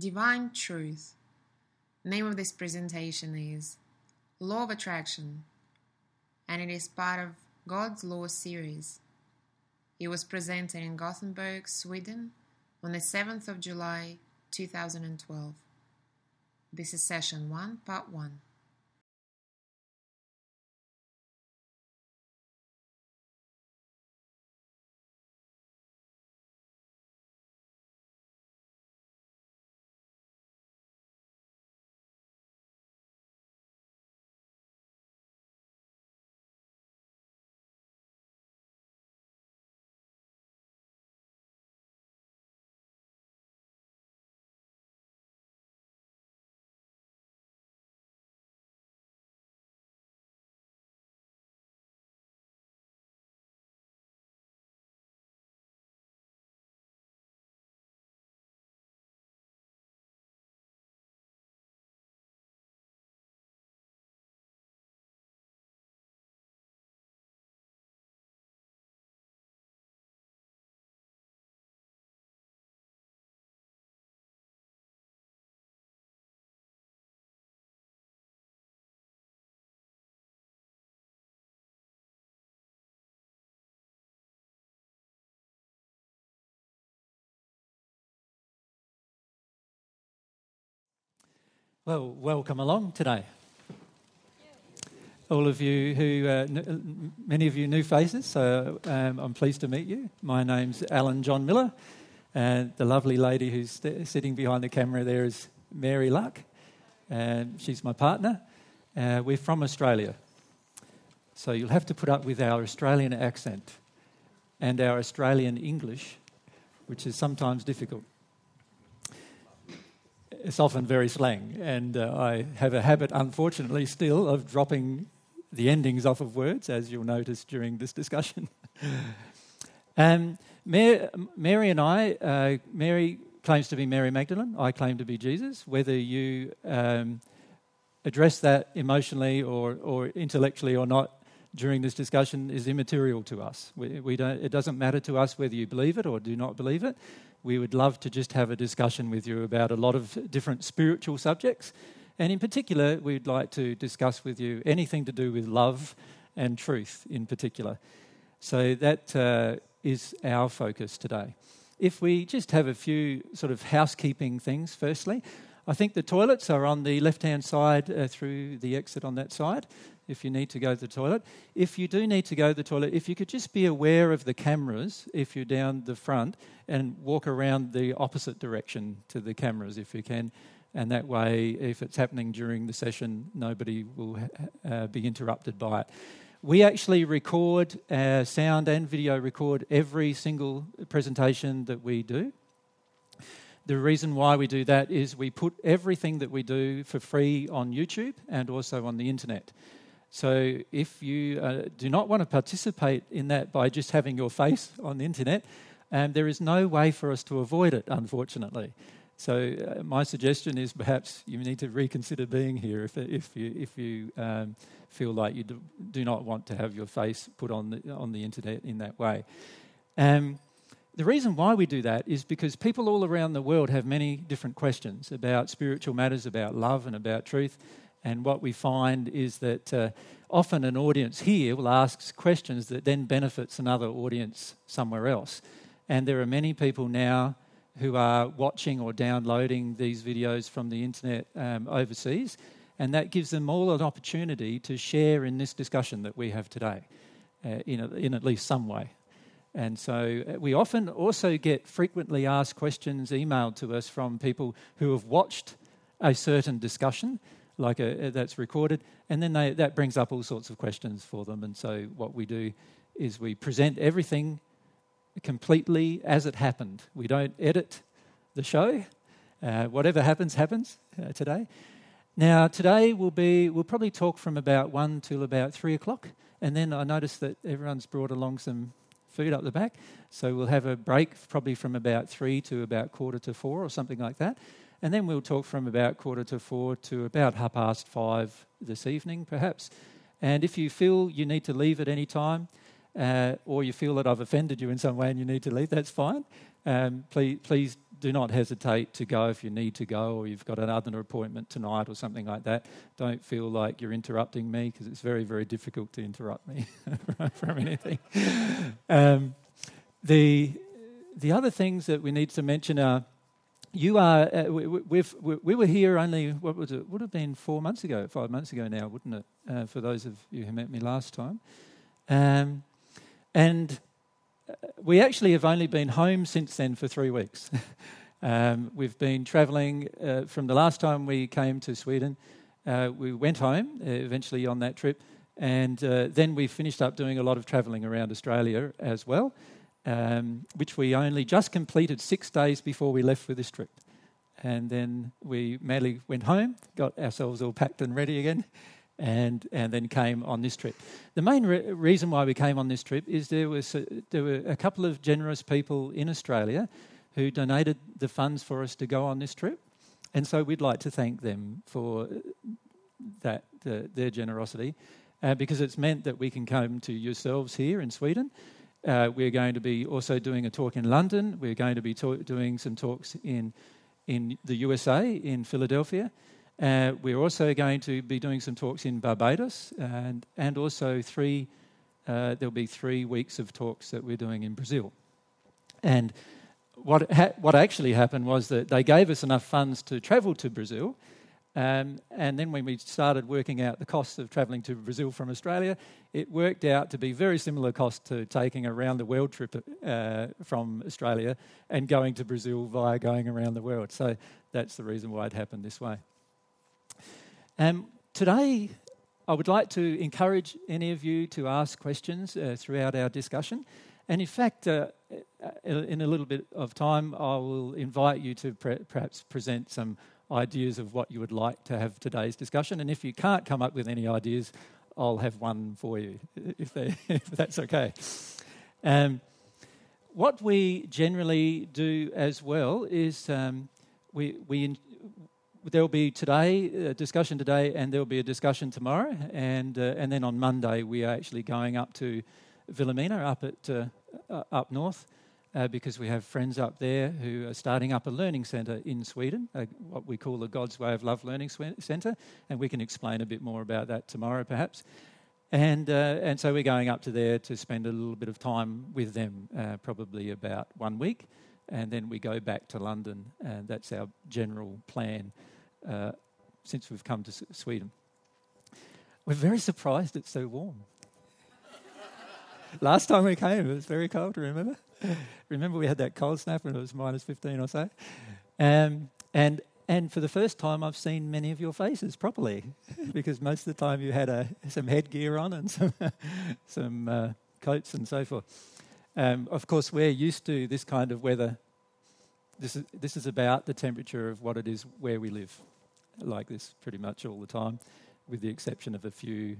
Divine Truth. Name of this presentation is Law of Attraction, and it is part of God's Law series. It was presented in Gothenburg, Sweden on the 7th of July 2012. This is session 1, part 1. Well, welcome along today. All of you who, uh, n- many of you new faces, so um, I'm pleased to meet you. My name's Alan John Miller, and the lovely lady who's st- sitting behind the camera there is Mary Luck, and she's my partner. Uh, we're from Australia, so you'll have to put up with our Australian accent and our Australian English, which is sometimes difficult it's often very slang, and uh, I have a habit, unfortunately, still of dropping the endings off of words, as you'll notice during this discussion. um, Mary, Mary, and I, uh, Mary claims to be Mary Magdalene, I claim to be Jesus. Whether you um, address that emotionally or, or intellectually or not during this discussion is immaterial to us. We, we don't, it doesn't matter to us whether you believe it or do not believe it we would love to just have a discussion with you about a lot of different spiritual subjects. And in particular, we'd like to discuss with you anything to do with love and truth in particular. So that uh, is our focus today. If we just have a few sort of housekeeping things, firstly, I think the toilets are on the left hand side uh, through the exit on that side if you need to go to the toilet. If you do need to go to the toilet, if you could just be aware of the cameras if you're down the front and walk around the opposite direction to the cameras if you can. And that way, if it's happening during the session, nobody will uh, be interrupted by it. We actually record uh, sound and video record every single presentation that we do. The reason why we do that is we put everything that we do for free on YouTube and also on the internet. So if you uh, do not want to participate in that by just having your face on the internet, um, there is no way for us to avoid it, unfortunately. So uh, my suggestion is perhaps you need to reconsider being here if, if you, if you um, feel like you do, not want to have your face put on the, on the internet in that way. Um, the reason why we do that is because people all around the world have many different questions about spiritual matters, about love, and about truth. And what we find is that uh, often an audience here will ask questions that then benefits another audience somewhere else. And there are many people now who are watching or downloading these videos from the internet um, overseas, and that gives them all an opportunity to share in this discussion that we have today uh, in, a, in at least some way. And so uh, we often also get frequently asked questions emailed to us from people who have watched a certain discussion like a, that's recorded, and then they, that brings up all sorts of questions for them. And so what we do is we present everything completely as it happened. We don't edit the show. Uh, whatever happens, happens uh, today. Now, today will be, we'll probably talk from about 1 till about 3 o'clock. And then I noticed that everyone's brought along some food up the back. So we'll have a break probably from about 3 to about quarter to 4 or something like that. And then we'll talk from about quarter to four to about half past five this evening, perhaps. And if you feel you need to leave at any time, uh, or you feel that I've offended you in some way and you need to leave, that's fine. Um, please, please do not hesitate to go if you need to go or you've got another appointment tonight or something like that. Don't feel like you're interrupting me because it's very, very difficult to interrupt me from anything. Um, the, the other things that we need to mention are you are, uh, we, we, were here only, what was it, would have been four months ago, five months ago now, wouldn't it, uh, for those of you who met me last time. Um, and uh, we actually have only been home since then for three weeks. um, we've been travelling uh, from the last time we came to Sweden. Uh, we went home uh, eventually on that trip, and then we finished up doing a lot of travelling around Australia as well um, which we only just completed six days before we left for this trip. And then we madly went home, got ourselves all packed and ready again, and, and then came on this trip. The main re- reason why we came on this trip is there, was a, there were a couple of generous people in Australia who donated the funds for us to go on this trip. And so we'd like to thank them for that, uh, their generosity, uh, because it's meant that we can come to yourselves here in Sweden uh, we're going to be also doing a talk in London. We're going to be doing some talks in, in the USA, in Philadelphia. Uh, we're also going to be doing some talks in Barbados, and, and also three, uh, there'll be three weeks of talks that we're doing in Brazil. And what, ha- what actually happened was that they gave us enough funds to travel to Brazil, um, and then when we started working out the costs of travelling to Brazil from Australia, it worked out to be very similar cost to taking a round the world trip uh, from Australia and going to Brazil via going around the world. So that's the reason why it happened this way. Um, today, I would like to encourage any of you to ask questions uh, throughout our discussion. And in fact, uh, in a little bit of time, I will invite you to pre- perhaps present some ideas of what you would like to have today's discussion. And if you can't come up with any ideas, I'll have one for you, if, they, if that's okay. Um, what we generally do as well is um, we, we there'll be today a discussion today, and there'll be a discussion tomorrow, and uh, and then on Monday we are actually going up to Vilhelmina up at uh, up north, uh, because we have friends up there who are starting up a learning centre in Sweden, uh, what we call the God's Way of Love Learning Centre, and we can explain a bit more about that tomorrow perhaps. And, uh, and so we're going up to there to spend a little bit of time with them, uh, probably about one week, and then we go back to London, and that's our general plan since we've come to Sweden. We're very surprised it's so warm. Last time we came, it was very cold, remember? remember we had that cold snap and it was minus 15 or so? Um, and, and for the first time, I've seen many of your faces properly because most of the time you had a, some headgear on and some, some uh, coats and so forth. Um, of course, we're used to this kind of weather. This is, this is about the temperature of what it is where we live, like this pretty much all the time, with the exception of a few,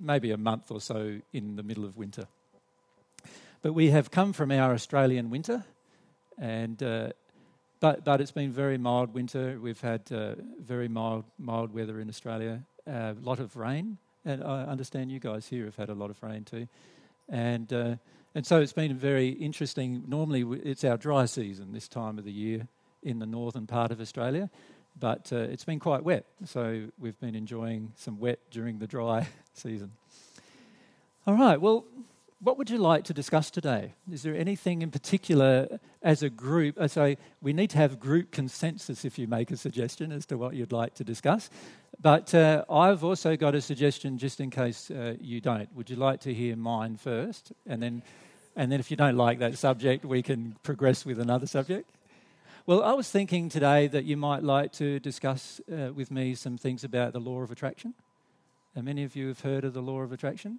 maybe a month or so in the middle of winter. But we have come from our Australian winter, and uh, but but it's been very mild winter. We've had uh, very mild mild weather in Australia. A lot of rain, and I understand you guys here have had a lot of rain too, and. Uh, and so it's been very interesting. Normally, it's our dry season this time of the year in the northern part of Australia, but uh, it's been quite wet. So we've been enjoying some wet during the dry season. All right, well, what would you like to discuss today? Is there anything in particular as a group? I say we need to have group consensus if you make a suggestion as to what you'd like to discuss. But uh, I've also got a suggestion just in case uh, you don't. Would you like to hear mine first? And then, and then if you don't like that subject, we can progress with another subject? Well, I was thinking today that you might like to discuss uh, with me some things about the law of attraction. And many of you have heard of the law of attraction.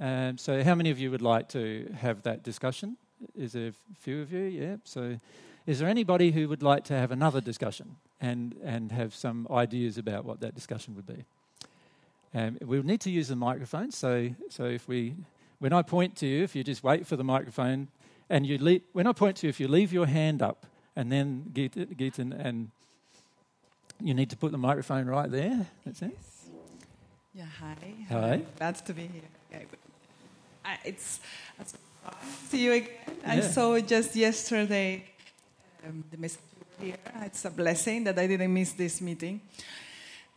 Um, so, how many of you would like to have that discussion? Is there a few of you? Yeah. So, is there anybody who would like to have another discussion and, and have some ideas about what that discussion would be? Um, we'll need to use the microphone. So, so if we, when I point to you, if you just wait for the microphone, and you leave, when I point to you, if you leave your hand up, and then get and you need to put the microphone right there. That's it. Yeah. Hi. Hi. Glad to be here. Okay. I, it's, see you again. Yeah. I saw just yesterday um, the message here. It's a blessing that I didn't miss this meeting.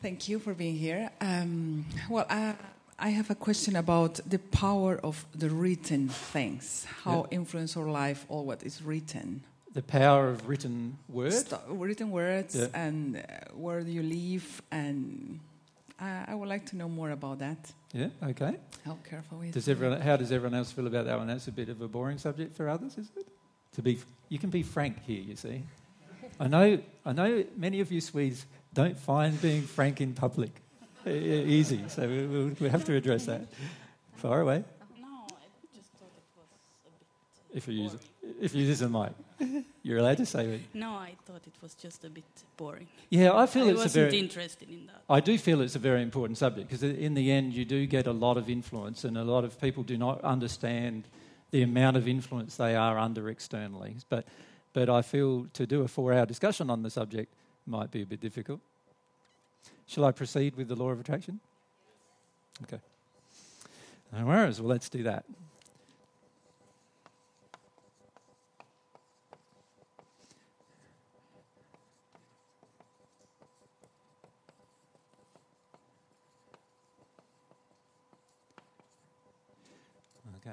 Thank you for being here. Um, well, uh, I have a question about the power of the written things, how Yeah. influence our life, all what is written. The power of written word. Sto- written words Yeah. and uh, where do you live and I, I would like to know more about that. Yeah, okay. How careful is Does everyone, how does everyone else feel about that one? That's a bit of a boring subject for others, is it? To be, you can be frank here, you see. I know, I know many of you Swedes don't find being frank in public e- e- easy, so we, we, we have to address that. Far away, No, I just thought it was a bit. if you use, if you use a mic. You're allowed to say it. No, I thought it was just a bit boring. Yeah, I feel I it's a wasn't very. interested in that. I do feel it's a very important subject because in the end you do get a lot of influence and a lot of people do not understand the amount of influence they are under externally. But, but I feel to do a four hour discussion on the subject might be a bit difficult. Shall I proceed with the law of attraction? Okay. No worries. Well, let's do that. Okay.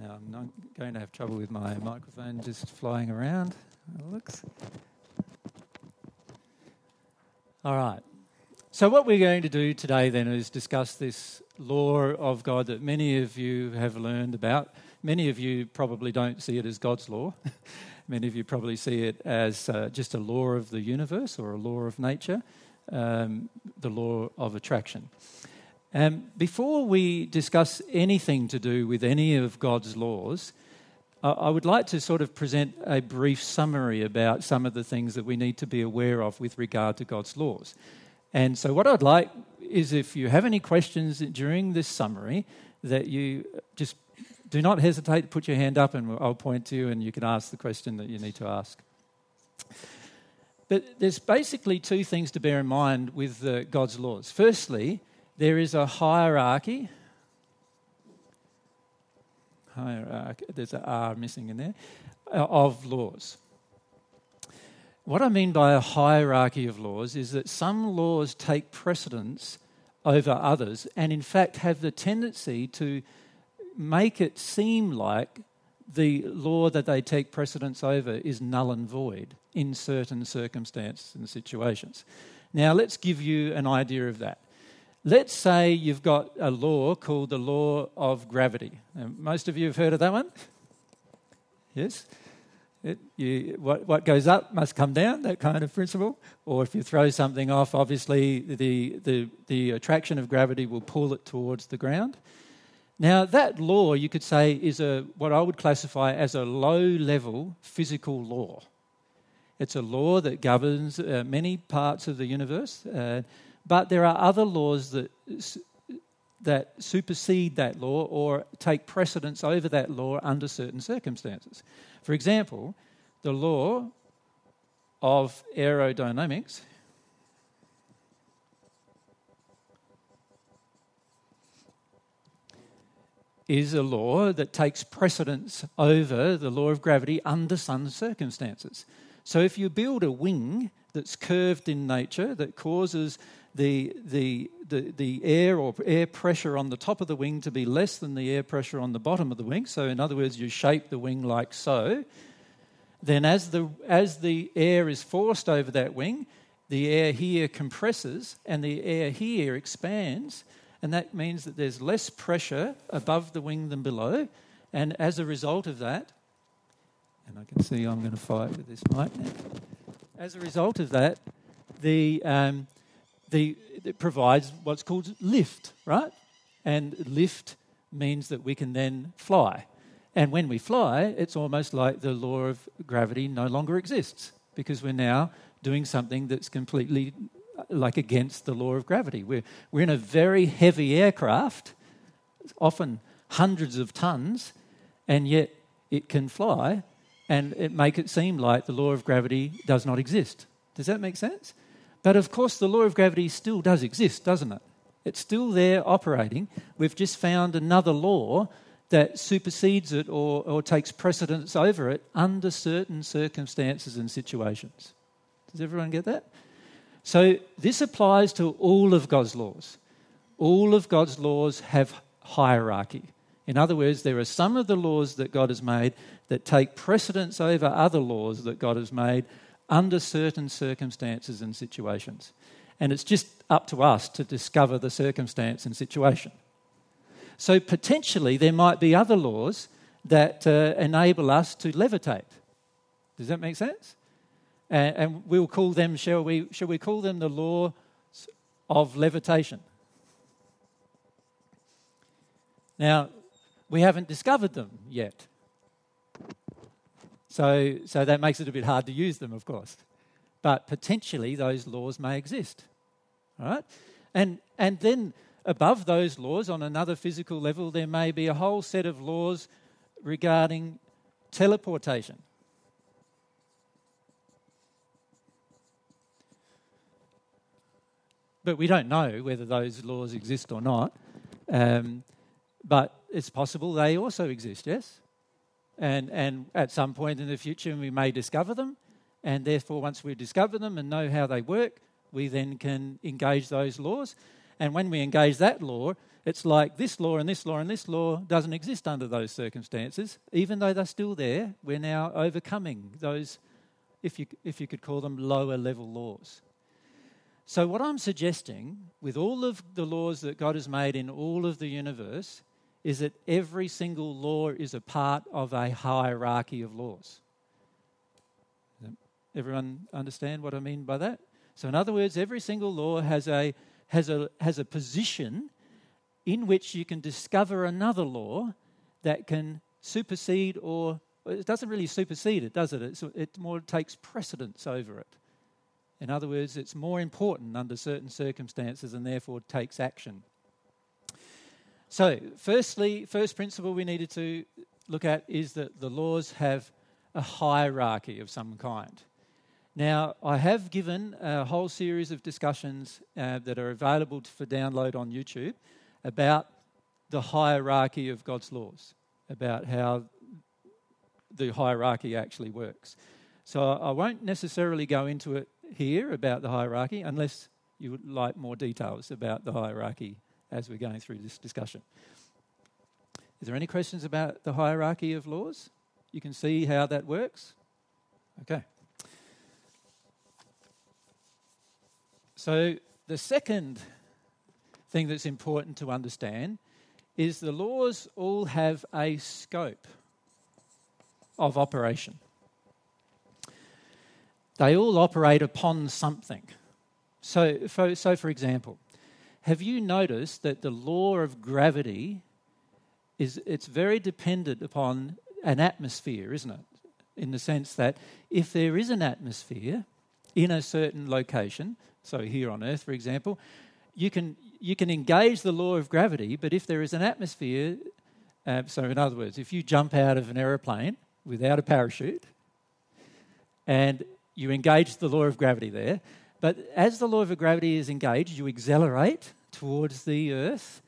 Now I'm not going to have trouble with my microphone just flying around. It looks. All right. So what we're going to do today then is discuss this law of God that many of you have learned about. Many of you probably don't see it as God's law. many of you probably see it as uh, just a law of the universe or a law of nature, um, the law of attraction. Um, before we discuss anything to do with any of God's laws, I I would like to sort of present a brief summary about some of the things that we need to be aware of with regard to God's laws. And so, what I'd like is if you have any questions during this summary, that you just do not hesitate to put your hand up and I'll point to you and you can ask the question that you need to ask. But there's basically two things to bear in mind with uh, God's laws. Firstly, there is a hierarchy. Hierarchy, there's an R missing in there, uh, of laws. What I mean by a hierarchy of laws is that some laws take precedence over others and, in fact, have the tendency to make it seem like the law that they take precedence over is null and void in certain circumstances and situations. Now, let's give you an idea of that. Let's say you've got a law called the law of gravity. Most of you have heard of that one? Yes? It, you, what, what goes up must come down, that kind of principle. Or if you throw something off, obviously the, the, the attraction of gravity will pull it towards the ground. Now, that law, you could say, is a, what I would classify as a low level physical law. It's a law that governs uh, many parts of the universe, uh, but there are other laws that, that supersede that law or take precedence over that law under certain circumstances. For example, the law of aerodynamics is a law that takes precedence over the law of gravity under some circumstances. So if you build a wing that's curved in nature that causes the, the, the, the air or air pressure on the top of the wing to be less than the air pressure on the bottom of the wing, so in other words, you shape the wing like so, then as the, as the air is forced over that wing, the air here compresses and the air here expands, and that means that there's less pressure above the wing than below. And as a result of that, and I can see I'm going to fight with this mic now. As a result of that, the, um, the, it provides what's called lift, right? And lift means that we can then fly. And when we fly, it's almost like the law of gravity no longer exists because we're now doing something that's completely uh, like against the law of gravity. We're, we're in a very heavy aircraft, often hundreds of tons, and yet it can fly and it make it seem like the law of gravity does not exist. Does that make sense? But of course, the law of gravity still does exist, doesn't it? It's still there operating. We've just found another law that supersedes it or, or takes precedence over it under certain circumstances and situations. Does everyone get that? So, this applies to all of God's laws. All of God's laws have hierarchy. In other words, there are some of the laws that God has made that take precedence over other laws that God has made under certain circumstances and situations. And it's just up to us to discover the circumstance and situation. So potentially there might be other laws that uh, enable us to levitate. Does that make sense? And, and we'll call them, shall we, shall we call them the law of levitation? Now, we haven't discovered them yet. So, so that makes it a bit hard to use them, of course. But potentially those laws may exist. All right? And, and then above those laws, on another physical level, there may be a whole set of laws regarding teleportation. But we don't know whether those laws exist or not. Um, but it's possible they also exist, yes? And, and at some point in the future, we may discover them. And therefore, once we discover them and know how they work, we then can engage those laws. And when we engage that law, it's like this law and this law and this law doesn't exist under those circumstances. Even though they're still there, we're now overcoming those, if you, if you could call them lower level laws. So, what I'm suggesting with all of the laws that God has made in all of the universe is that every single law is a part of a hierarchy of laws. Everyone understand what I mean by that? So, in other words, every single law has a, has a, has a position in which you can discover another law that can supersede or it doesn't really supersede it, does it? It's, it more takes precedence over it. In other words, it's more important under certain circumstances and therefore takes action. So, firstly, first principle we needed to look at is that the laws have a hierarchy of some kind. Now, I have given a whole series of discussions uh, that are available for download on YouTube about the hierarchy of God's laws, about how the hierarchy actually works. So I won't necessarily go into it here about the hierarchy unless you would like more details about the hierarchy as we're going through this discussion. Is there any questions about the hierarchy of laws? You can see how that works? Okay. So, the second thing that's important to understand is the laws all have a scope of operation. They all operate upon something. So, for, so for example, have you noticed that the law of gravity is it's very dependent upon an atmosphere, isn't it? In the sense that if there is an atmosphere in a certain location, so here on Earth, for example, you can you can engage the law of gravity, but if there is an atmosphere, uh, so in other words, if you jump out of an aeroplane without a parachute and you engage the law of gravity there, but as the law of gravity is engaged, you accelerate towards the earth,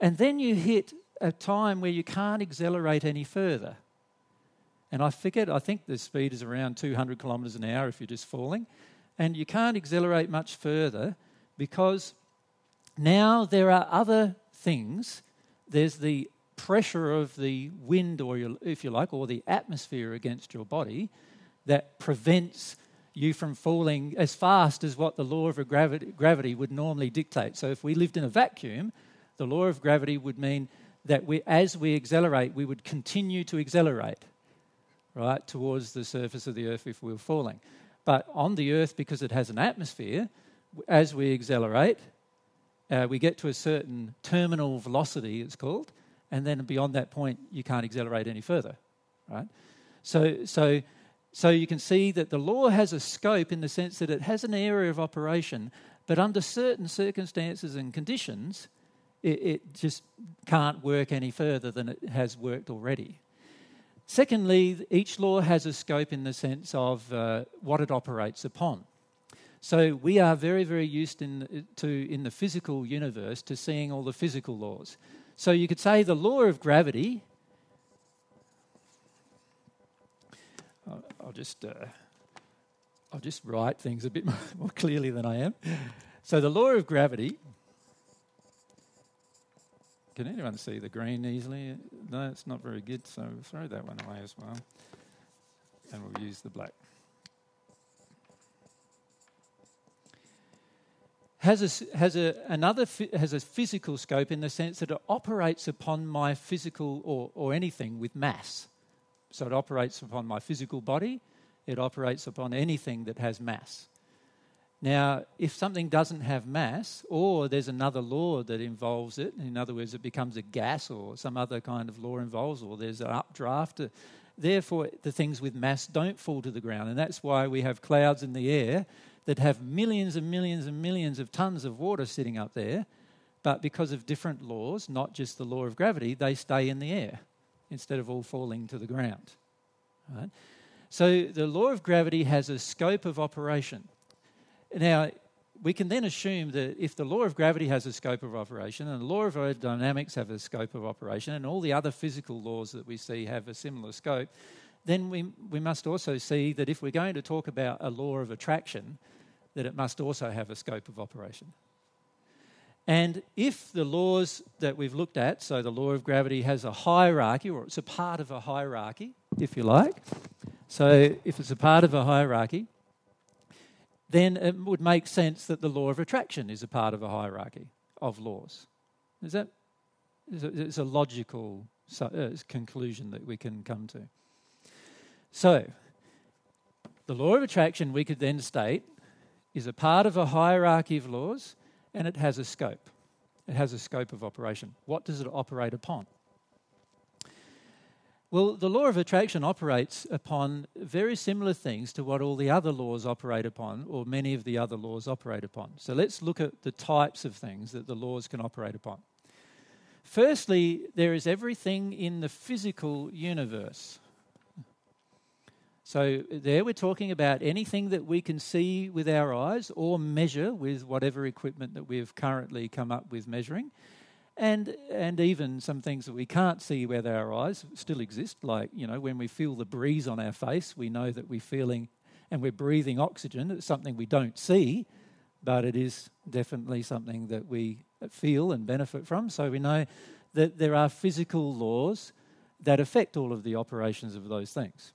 and then you hit a time where you can't accelerate any further. And I figured, I think the speed is around 200 kilometres an hour if you're just falling. And you can't accelerate much further because now there are other things. There's the pressure of the wind, or your, if you like, or the atmosphere against your body that prevents you from falling as fast as what the law of gravity, gravity would normally dictate. So if we lived in a vacuum, the law of gravity would mean that we, as we accelerate, we would continue to accelerate, right, towards the surface of the earth if we were falling. But on the earth, because it has an atmosphere, as we accelerate, uh, we get to a certain terminal velocity, it's called, and then beyond that point, you can't accelerate any further, right? So, so so you can see that the law has a scope in the sense that it has an area of operation, but under certain circumstances and conditions, it, it just can't work any further than it has worked already. Secondly, each law has a scope in the sense of uh, what it operates upon. So we are very, very used in, to, in the physical universe to seeing all the physical laws. So you could say the law of gravity I'll, I'll just uh, I'll just write things a bit more, clearly than I am. So the law of gravity. Can anyone see the green easily? No, it's not very good, so we'll throw that one away as well. And we'll use the black. Has, a, has, a, another, has a physical scope in the sense that it operates upon my physical or, or anything with mass. So it operates upon my physical body, it operates upon anything that has mass. Now, if something doesn't have mass, or there's another law that involves it, in other words, it becomes a gas or some other kind of law involves, or there's an updraft, therefore the things with mass don't fall to the ground. And that's why we have clouds in the air that have millions and millions and millions of tons of water sitting up there, but because of different laws, not just the law of gravity, they stay in the air instead of all falling to the ground. Right? So the law of gravity has a scope of operation. Now, we can then assume that if the law of gravity has a scope of operation, and the law of aerodynamics have a scope of operation, and all the other physical laws that we see have a similar scope, then we, we must also see that if we're going to talk about a law of attraction, that it must also have a scope of operation. And if the laws that we've looked at, so the law of gravity has a hierarchy, or it's a part of a hierarchy, if you like, so if it's a part of a hierarchy, then it would make sense that the law of attraction is a part of a hierarchy of laws. Is that it's a logical uh, conclusion that we can come to. So, the law of attraction, we could then state, is a part of a hierarchy of laws and it has a scope. It has a scope of operation. What does it operate upon? Well, the law of attraction operates upon very similar things to what all the other laws operate upon, or many of the other laws operate upon. So let's look at the types of things that the laws can operate upon. Firstly, there is everything in the physical universe. So, there we're talking about anything that we can see with our eyes or measure with whatever equipment that we've currently come up with measuring. And and even some things that we can't see with our eyes still exist like you know when we feel the breeze on our face we know that we're feeling and we're breathing oxygen. It's something we don't see but it is definitely something that we feel and benefit from. So we know that there are physical laws that affect all of the operations of those things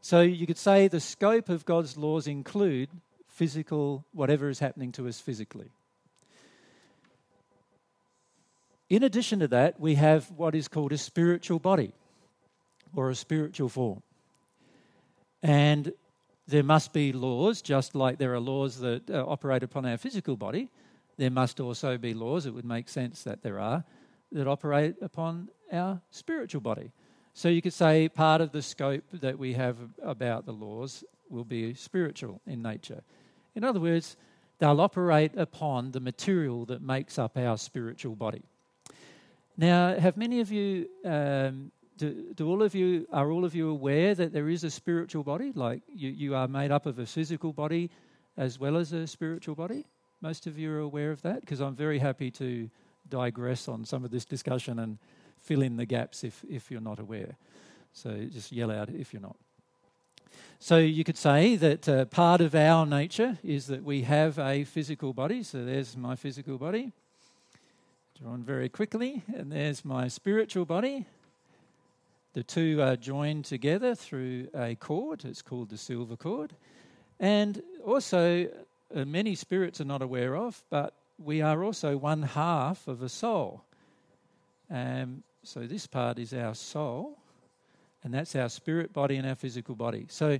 so you could say the scope of God's laws include physical whatever is happening to us physically In addition to that, we have what is called a spiritual body or a spiritual form. And there must be laws, just like there are laws that uh, operate upon our physical body, there must also be laws, it would make sense that there are, that operate upon our spiritual body. So you could say part of the scope that we have about the laws will be spiritual in nature. In other words, they'll operate upon the material that makes up our spiritual body. Now, have many of you, um, do, do, all of you, are all of you aware that there is a spiritual body? Like you, you are made up of a physical body as well as a spiritual body? Most of you are aware of that? Because I'm very happy to digress on some of this discussion and fill in the gaps if, if you're not aware. So just yell out if you're not. So you could say that uh, part of our nature is that we have a physical body. So there's my physical body drawn very quickly. And there's my spiritual body. The two are joined together through a cord. It's called the silver cord. And also, uh, many spirits are not aware of, but we are also one half of a soul. Um, so, this part is our soul, and that's our spirit body and our physical body. So,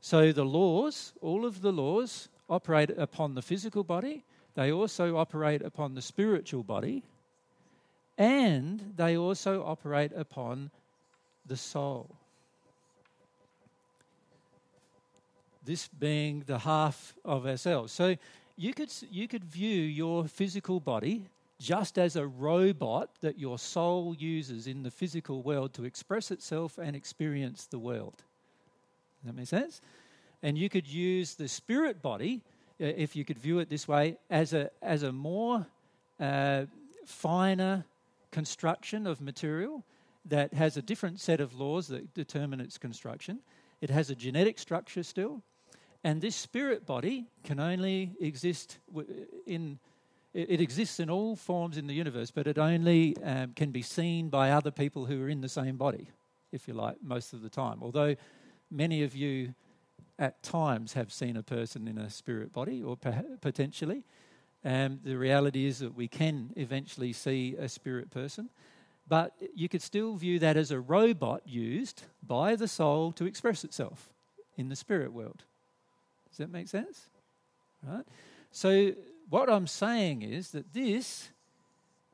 so the laws, all of the laws, operate upon the physical body, they also operate upon the spiritual body, and they also operate upon the soul. This being the half of ourselves. So you could, you could view your physical body just as a robot that your soul uses in the physical world to express itself and experience the world. Does that make sense? And you could use the spirit body uh, if you could view it this way, as a, as a more uh, finer construction of material that has a different set of laws that determine its construction. It has a genetic structure still. And this spirit body can only exist in. It exists in all forms in the universe, but it only um, can be seen by other people who are in the same body, if you like, most of the time. Although many of you at times have seen a person in a spirit body, or potentially, um, the reality is that we can eventually see a spirit person, but you could still view that as a robot used by the soul to express itself in the spirit world. Does that make sense? Right? So, what I'm saying is that this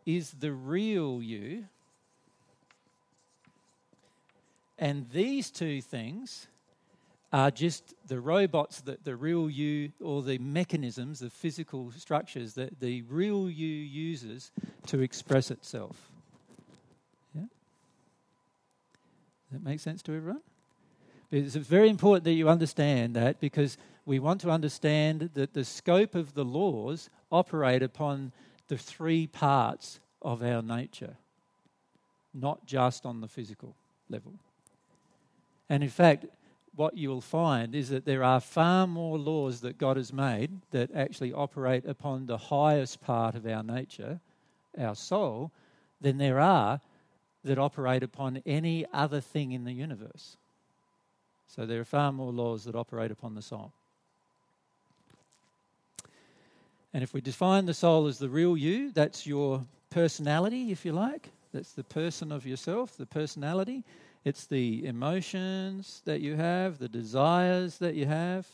is the real you, and these two things are just the robots that the real you, or the mechanisms, the physical structures that the real you uses to express itself. Yeah? Does that make sense to everyone? It's very important that you understand that because we want to understand that the scope of the laws operate upon the three parts of our nature, not just on the physical level. And in fact, what you will find is that there are far more laws that God has made that actually operate upon the highest part of our nature, our soul, than there are that operate upon any other thing in the universe. So there are far more laws that operate upon the soul. And if we define the soul as the real you, that's your personality, if you like. That's the person of yourself, the personality. It's the emotions that you have, the desires that you have,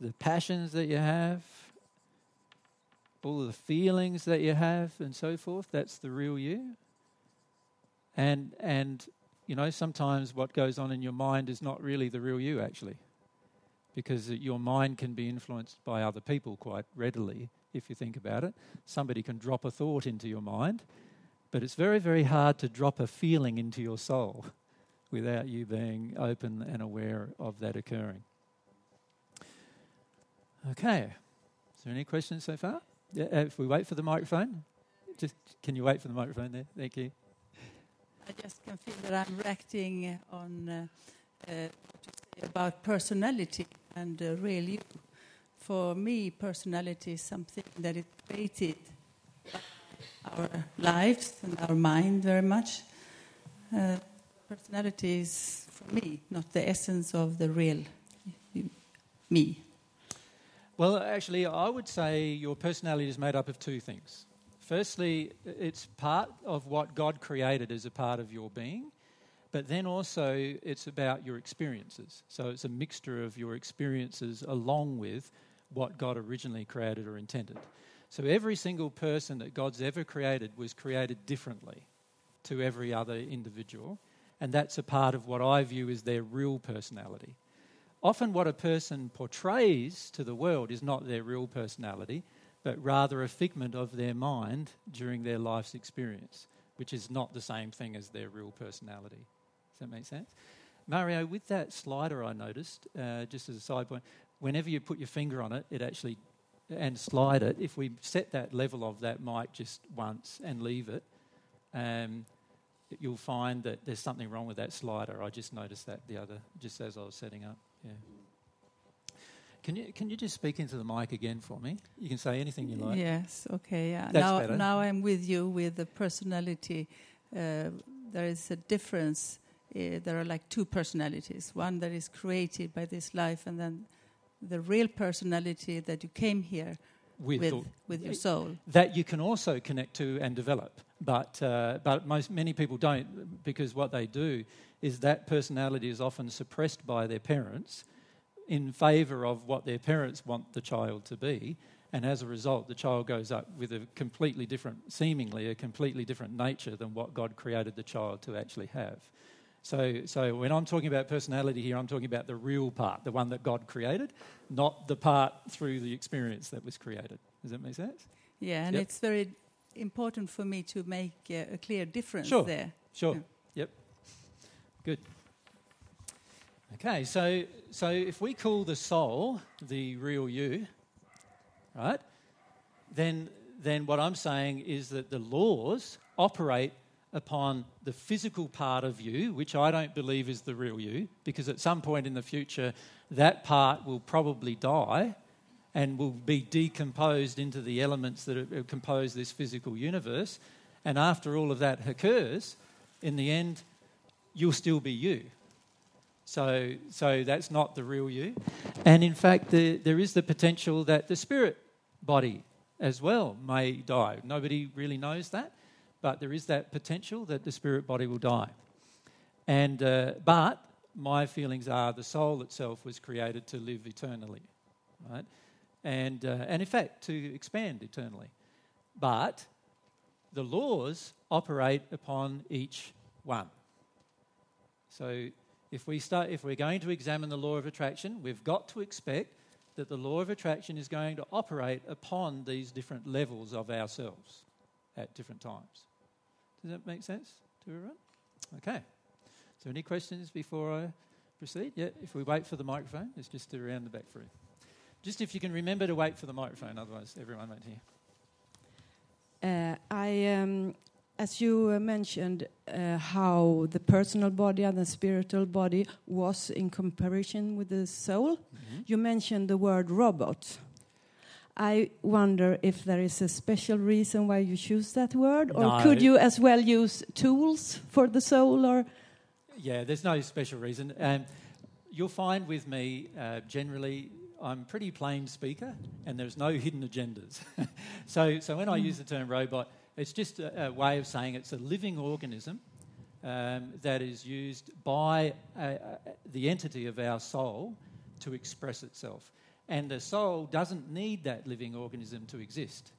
the passions that you have, all of the feelings that you have, and so forth. That's the real you. And and you know sometimes what goes on in your mind is not really the real you actually, because your mind can be influenced by other people quite readily if you think about it. Somebody can drop a thought into your mind but it's very, very hard to drop a feeling into your soul without you being open and aware of that occurring. Okay. Is there any questions so far? Yeah, uh, if we wait for the microphone, just can you wait for the microphone there? Thank you. I just can feel that I'm reacting on uh, uh, about personality and uh, real you. For me, personality is something that is created our lives and our mind very much. Uh, personality is, for me, not the essence of the real me. Well, actually, I would say your personality is made up of two things. Firstly, it's part of what God created as a part of your being, but then also it's about your experiences. So it's a mixture of your experiences along with what God originally created or intended. So every single person that God's ever created was created differently to every other individual. And that's a part of what I view as their real personality. Often, what a person portrays to the world is not their real personality, but rather a figment of their mind during their life's experience, which is not the same thing as their real personality. Does that make sense? Mario, with that slider, I noticed, uh, just as a side point, whenever you put your finger on it, it actually and slide it, if we set that level of that mic just once and leave it, um, you'll find that there's something wrong with that slider. I just noticed that the other, just as I was setting up. Yeah. Can you can you just speak into the mic again for me? You can say anything you like. Yes. Okay. Yeah. That's now better. now I'm with you with the personality. Uh, there is a difference. Uh, there are like two personalities. One that is created by this life, and then the real personality that you came here with, with, with your soul. That you can also connect to and develop. But, uh, but most, many people don't because what they do is that personality is often suppressed by their parents in favour of what their parents want the child to be. And as a result, the child goes up with a completely different, seemingly a completely different nature than what God created the child to actually have. So, so when I'm talking about personality here, I'm talking about the real part, the one that God created, not the part through the experience that was created. Does that make sense? Yeah, and yep. it's very important for me to make uh, a clear difference sure. there. Sure. Yeah. Yep. Good. Okay, so so if we call the soul the real you, right? Then then what I'm saying is that the laws operate upon the physical part of you, which I don't believe is the real you, because at some point in the future, that part will probably die and will be decomposed into the elements that compose this physical universe. And after all of that occurs, in the end, you'll still be you. So, so that's not the real you. And in fact, the, there is the potential that the spirit body as well may die. Nobody really knows that, but there is that potential that the spirit body will die. And, uh, but my feelings are the soul itself was created to live eternally, right? And, uh, and in fact, to expand eternally. But the laws operate upon each one. So if, we start, if we're going to examine the law of attraction, we've got to expect that the law of attraction is going to operate upon these different levels of ourselves at different times. Does that make sense to everyone? Okay. So, any questions before I proceed? Yeah, if we wait for the microphone, it's just around the back for you. Just if you can remember to wait for the microphone, otherwise everyone won't hear. Uh, I, um, as you uh, mentioned, uh, how the personal body and the spiritual body was in comparison with the soul, mm-hmm. you mentioned the word robot. I wonder if there is a special reason why you choose that word, or no. could you as well use tools for the soul? Or yeah, there's no special reason. Um, you'll find with me uh, generally. I'm pretty plain speaker, and there's no hidden agendas. so, so when mm. I use the term robot, it's just a, a way of saying it's a living organism um, that is used by uh, uh, the entity of our soul to express itself. And the soul doesn't need that living organism to exist.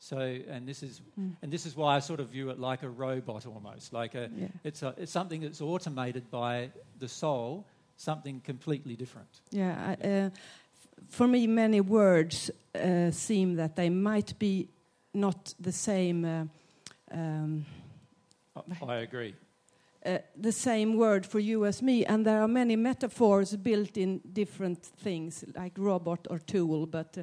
So, and this is, mm. and this is why I sort of view it like a robot almost, like a, yeah. it's, a, it's something that's automated by the soul, something completely different. Yeah, uh, for me, many words uh, seem that they might be not the same. Uh, um, I agree. Uh, the same word for you as me, and there are many metaphors built in different things, like robot or tool. But uh,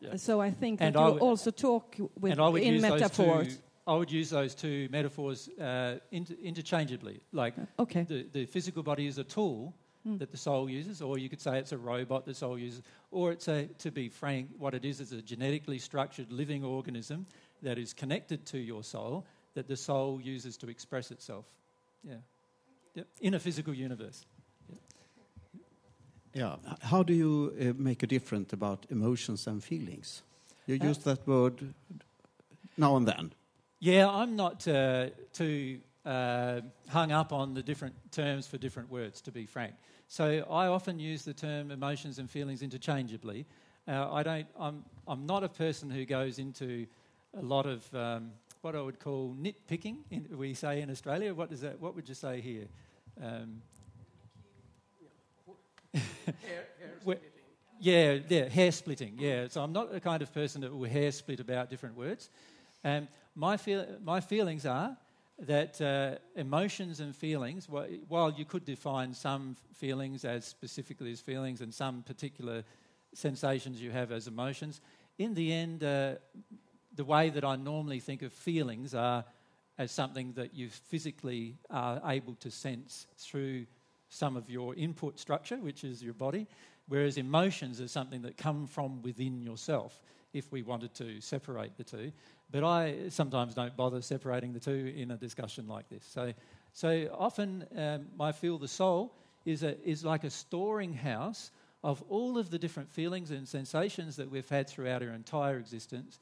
yeah. so I think and that I you also talk with in metaphors. Two, I would use those two metaphors uh, inter interchangeably. Like okay. the, the physical body is a tool, mm. that the soul uses, or you could say it's a robot the soul uses, or it's a, to be frank, what it is is a genetically structured living organism that is connected to your soul that the soul uses to express itself. Yeah. Yep. In a physical universe. Yeah. How do you uh, make a difference about emotions and feelings? You uh, use that word now and then. Yeah, I'm not uh, too uh, hung up on the different terms for different words, to be frank. So I often use the term emotions and feelings interchangeably. Uh, I don't, I'm, I'm not a person who goes into a lot of um, what I would call nitpicking, in, we say in Australia. What, does that, what would you say here? Um, hair, hair yeah, yeah, hair splitting. Yeah, so I'm not the kind of person that will hair split about different words. Um, my, feel, my feelings are that uh, emotions and feelings, while you could define some feelings as specifically as feelings and some particular sensations you have as emotions, in the end, uh, the way that I normally think of feelings are as something that you physically are able to sense through some of your input structure, which is your body, whereas emotions are something that come from within yourself if we wanted to separate the two. But I sometimes don't bother separating the two in a discussion like this. So, so often um, I feel the soul is, a, is like a storing house of all of the different feelings and sensations that we've had throughout our entire existence,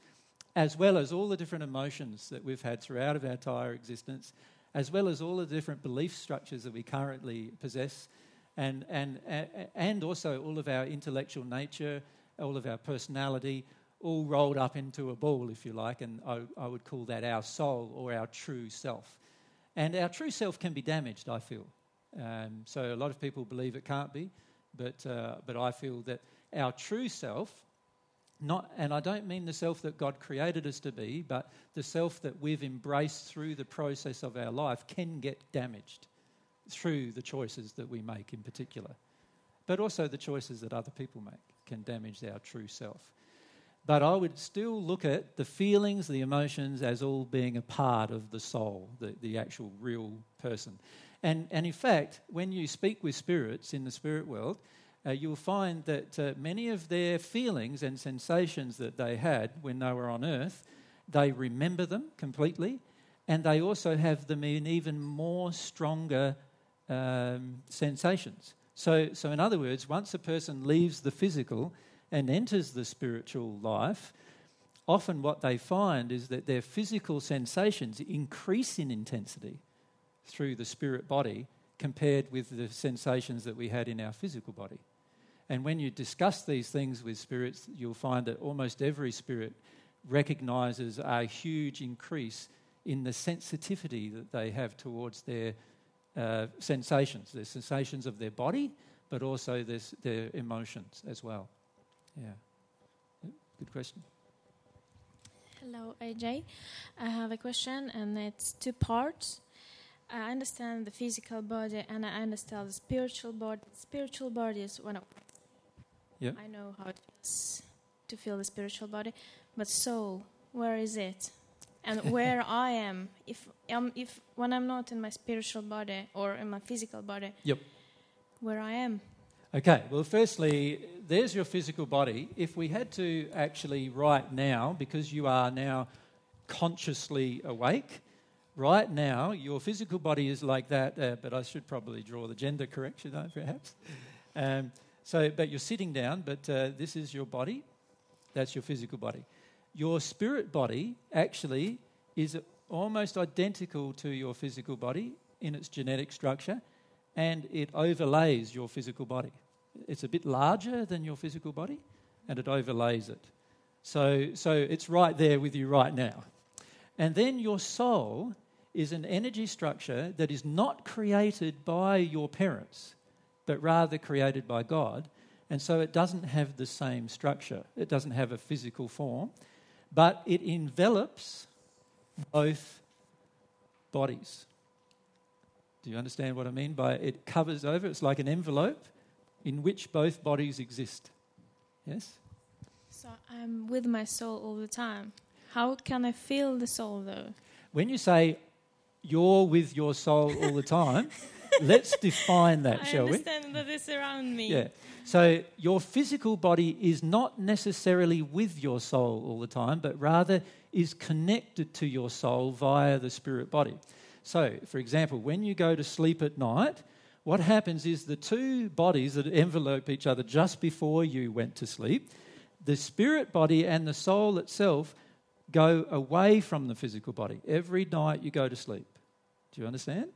as well as all the different emotions that we've had throughout of our entire existence, as well as all the different belief structures that we currently possess, and, and, and also all of our intellectual nature, all of our personality, all rolled up into a ball, if you like, and I, I, would call that our soul or our true self. And our true self can be damaged, I feel. Um, so a lot of people believe it can't be, but, uh, but I feel that our true self, not, and I don't mean the self that God created us to be, but the self that we've embraced through the process of our life can get damaged through the choices that we make in particular. But also the choices that other people make can damage our true self. but I would still look at the feelings, the emotions as all being a part of the soul, the, the actual real person. And, and in fact, when you speak with spirits in the spirit world, uh, you'll find that uh, many of their feelings and sensations that they had when they were on earth, they remember them completely, and they also have them in even more stronger um, sensations. So, so, in other words, once a person leaves the physical and enters the spiritual life, often what they find is that their physical sensations increase in intensity through the spirit body compared with the sensations that we had in our physical body. And when you discuss these things with spirits, you'll find that almost every spirit recognizes a huge increase in the sensitivity that they have towards their uh, sensations, their sensations of their body, but also their, their emotions as well. Yeah. Good question. Hello, AJ. I have a question, and it's two parts. I understand the physical body, and I understand the spiritual body. Spiritual body is one of Yep. I know how it is to feel the spiritual body, but soul, where is it? And where I am, if um, if when I'm not in my spiritual body or in my physical body, Yep. where I am. Okay, well, firstly, there's your physical body. If we had to actually, right now, because you are now consciously awake, right now, your physical body is like that, uh, but I should probably draw the gender correction, though, perhaps. Um, so, but you're sitting down, but uh, this is your body. That's your physical body. Your spirit body actually is almost identical to your physical body in its genetic structure, and it overlays your physical body. It's a bit larger than your physical body, and it overlays it. So, so it's right there with you right now. And then your soul is an energy structure that is not created by your parents, but rather created by God. And so it doesn't have the same structure, it doesn't have a physical form, but it envelops both bodies. Do you understand what I mean by it covers over? It's like an envelope in which both bodies exist. Yes? So I'm with my soul all the time. How can I feel the soul though? When you say you're with your soul all the time, let's define that, I shall we? understand that it's around me. Yeah. So your physical body is not necessarily with your soul all the time, but rather is connected to your soul via the spirit body. So, for example, when you go to sleep at night, what happens is the two bodies that envelope each other just before you went to sleep, the spirit body and the soul itself go away from the physical body. Every night you go to sleep. Do you understand?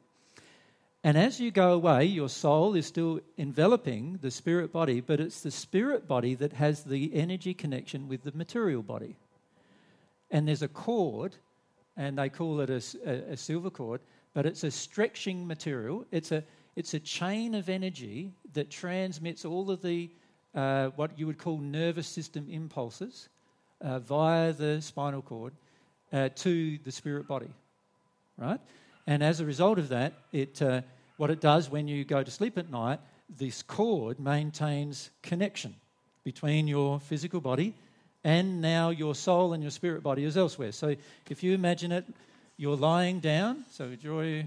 And as you go away, your soul is still enveloping the spirit body, but it's the spirit body that has the energy connection with the material body. And there's a cord, and they call it a, a, a silver cord, but it's a stretching material. It's a, it's a chain of energy that transmits all of the, uh, what you would call nervous system impulses uh, via the spinal cord uh, to the spirit body, right? And as a result of that, it, uh, what it does when you go to sleep at night, this cord maintains connection between your physical body and now your soul and your spirit body is elsewhere. So if you imagine it, you're lying down, so draw you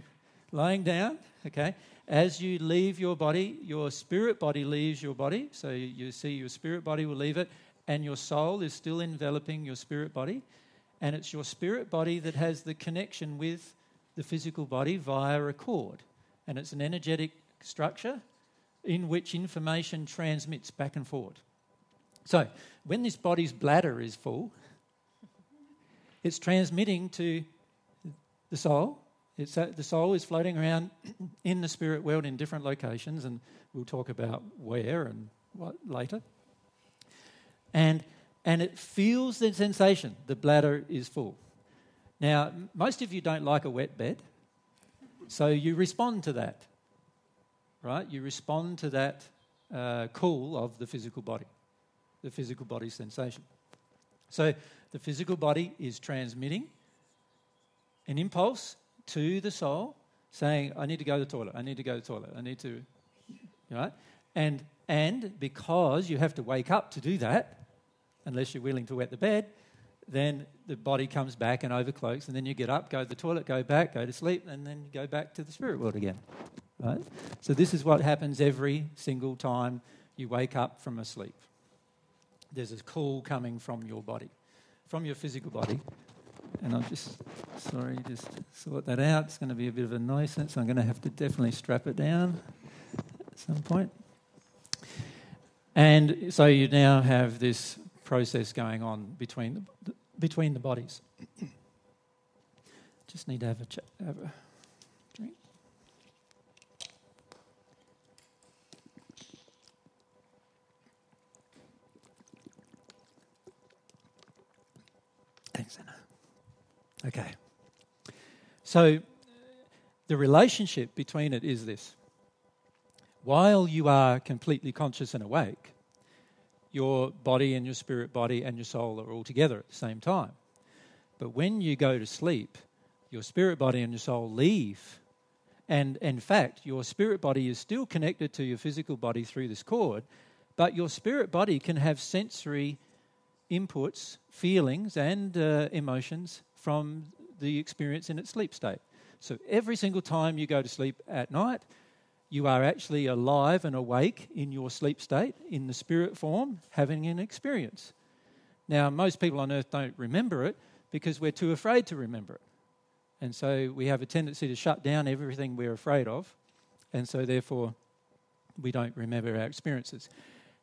lying down, okay? As you leave your body, your spirit body leaves your body, so you see your spirit body will leave it, and your soul is still enveloping your spirit body, and it's your spirit body that has the connection with the physical body via a cord. And it's an energetic structure in which information transmits back and forward. So, when this body's bladder is full, it's transmitting to the soul. It's, uh, the soul is floating around in the spirit world in different locations, and we'll talk about where and what later. And, and it feels the sensation the bladder is full. Now, most of you don't like a wet bed, so you respond to that, right? You respond to that uh, call of the physical body, the physical body sensation. So the physical body is transmitting an impulse to the soul saying, I need to go to the toilet, I need to go to the toilet, I need to, right? And, and because you have to wake up to do that, unless you're willing to wet the bed, then the body comes back and overcloaks, and then you get up, go to the toilet, go back, go to sleep, and then you go back to the spirit world again. Right? So this is what happens every single time you wake up from a sleep. There's a call coming from your body, from your physical body. And I'm just sorry, just sort that out. It's going to be a bit of a nuisance. I'm going to have to definitely strap it down at some point. And so you now have this process going on between the, between the bodies. Just need to have a, ch- have a drink. Thanks, Anna. Okay. So the relationship between it is this. While you are completely conscious and awake, your body and your spirit body and your soul are all together at the same time. But when you go to sleep, your spirit body and your soul leave. And in fact, your spirit body is still connected to your physical body through this cord, but your spirit body can have sensory inputs, feelings, and uh, emotions from the experience in its sleep state. So every single time you go to sleep at night, you are actually alive and awake in your sleep state, in the spirit form, having an experience. Now, most people on earth don't remember it because we're too afraid to remember it. And so we have a tendency to shut down everything we're afraid of, and so therefore we don't remember our experiences.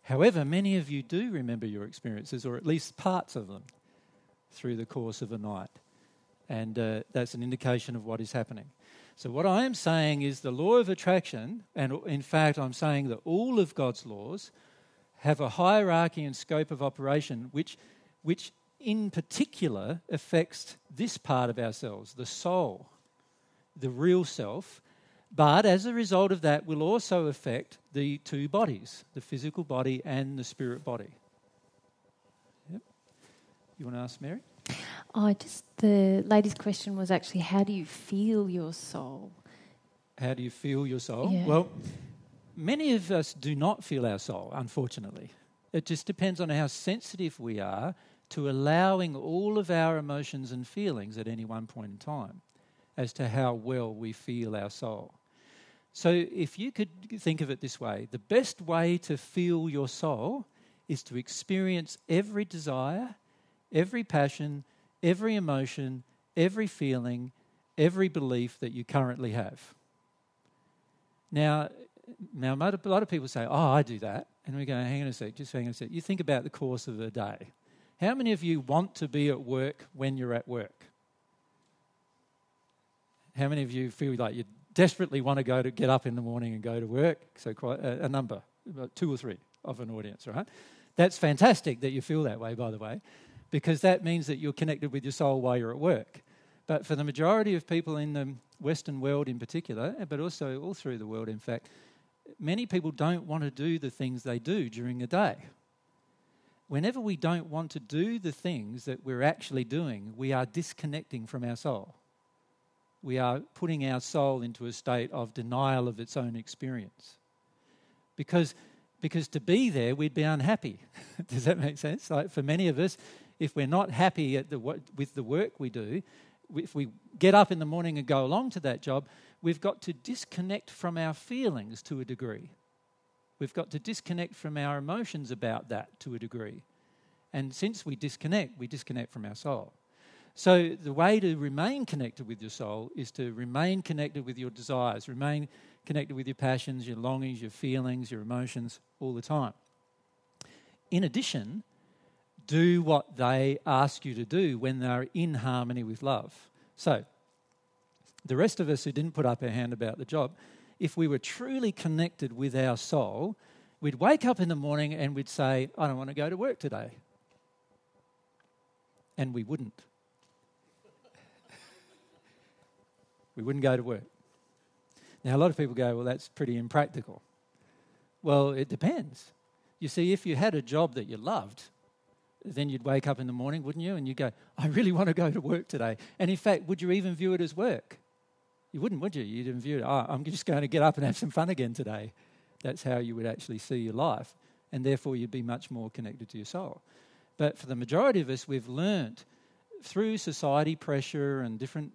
However, many of you do remember your experiences, or at least parts of them, through the course of a night. And uh, that's an indication of what is happening. So, what I am saying is the law of attraction, and in fact, I'm saying that all of God's laws have a hierarchy and scope of operation which, which in particular affects this part of ourselves, the soul, the real self. But as a result of that, will also affect the two bodies, the physical body and the spirit body. Yep. You want to ask Mary? Oh, just the lady's question was actually, how do you feel your soul? How do you feel your soul? Yeah. Well, many of us do not feel our soul, unfortunately. It just depends on how sensitive we are to allowing all of our emotions and feelings at any one point in time as to how well we feel our soul. So, if you could think of it this way, the best way to feel your soul is to experience every desire, every passion, every emotion, every feeling, every belief that you currently have. Now, now a lot of people say, "Oh, I do that," and we go, "Hang on a sec, just hang on a sec." You think about the course of a day. How many of you want to be at work when you're at work? How many of you feel like you desperately want to go to get up in the morning and go to work? So quite a, a number, two or three of an audience, right? That's fantastic that you feel that way, by the way because that means that you're connected with your soul while you're at work. But for the majority of people in the Western world in particular, but also all through the world, in fact, many people don't want to do the things they do during the day. Whenever we don't want to do the things that we're actually doing, we are disconnecting from our soul. We are putting our soul into a state of denial of its own experience. Because, because to be there, we'd be unhappy. Does that make sense? Like for many of us, if we're not happy the, with the work we do, if we get up in the morning and go along to that job, we've got to disconnect from our feelings to a degree. We've got to disconnect from our emotions about that to a degree. And since we disconnect, we disconnect from our soul. So, the way to remain connected with your soul is to remain connected with your desires, remain connected with your passions, your longings, your feelings, your emotions all the time. In addition, do what they ask you to do when they're in harmony with love. So, the rest of us who didn't put up our hand about the job, if we were truly connected with our soul, we'd wake up in the morning and we'd say, I don't want to go to work today. And we wouldn't. we wouldn't go to work. Now, a lot of people go, well, that's pretty impractical. Well, it depends. You see, if you had a job that you loved, then you'd wake up in the morning, wouldn't you? And you'd go, I really want to go to work today. And in fact, would you even view it as work? You wouldn't, would you? You'd even view it, oh, I'm just going to get up and have some fun again today. That's how you would actually see your life. And therefore, you'd be much more connected to your soul. But for the majority of us, we've learnt through society pressure and different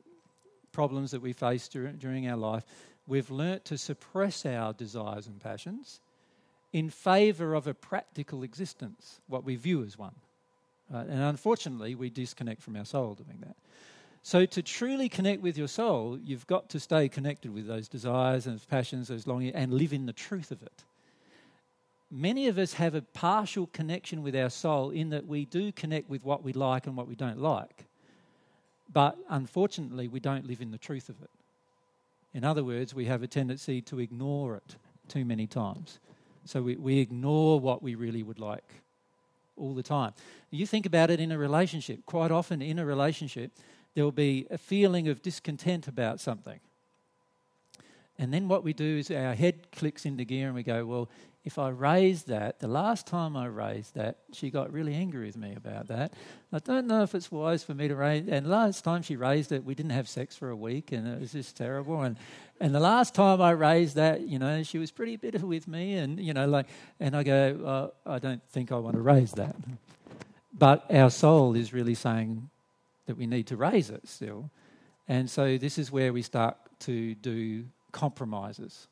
problems that we face during, during our life, we've learnt to suppress our desires and passions in favour of a practical existence, what we view as one. Right? And unfortunately, we disconnect from our soul doing that. So, to truly connect with your soul, you've got to stay connected with those desires and passions, those longings, and live in the truth of it. Many of us have a partial connection with our soul in that we do connect with what we like and what we don't like. But unfortunately, we don't live in the truth of it. In other words, we have a tendency to ignore it too many times. So we, we ignore what we really would like all the time. You think about it in a relationship. Quite often, in a relationship, there will be a feeling of discontent about something. And then what we do is our head clicks into gear and we go, well, if I raise that, the last time I raised that, she got really angry with me about that. I don't know if it's wise for me to raise. And last time she raised it, we didn't have sex for a week, and it was just terrible. And and the last time I raised that, you know, she was pretty bitter with me, and you know, like, and I go, I don't think I want to raise that. But our soul is really saying that we need to raise it still, and so this is where we start to do compromises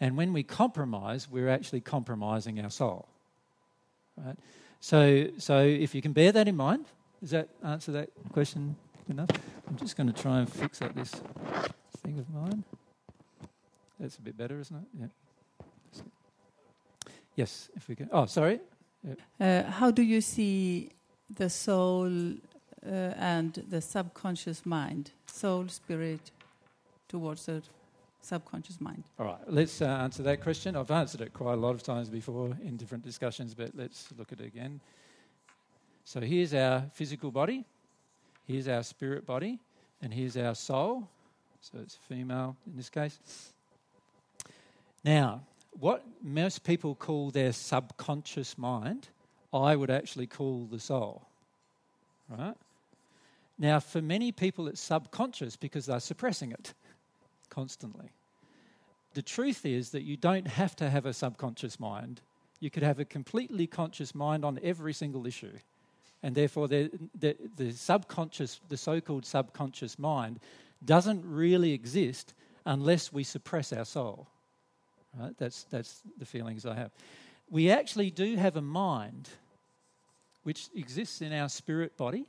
and when we compromise, we're actually compromising our soul. Right? So, so if you can bear that in mind, does that answer that question enough? I'm just going to try and fix up this thing of mine. That's a bit better, isn't it? Yeah. Yes, if we can. Oh, sorry. Uh, how do you see the soul uh, and the subconscious mind, soul, spirit, towards the subconscious mind? All right, let's uh, answer that question. I've answered it quite a lot of times before in different discussions, but let's look at it again. So here's our physical body, here's our spirit body, and here's our soul. So it's female in this case. Now, what most people call their subconscious mind, I would actually call the soul. Right? Now, for many people, it's subconscious because they're suppressing it constantly. The truth is that you don't have to have a subconscious mind. You could have a completely conscious mind on every single issue. And therefore, the, the, the subconscious, the so called subconscious mind, doesn't really exist unless we suppress our soul. Right? That's, that's the feelings I have. We actually do have a mind which exists in our spirit body,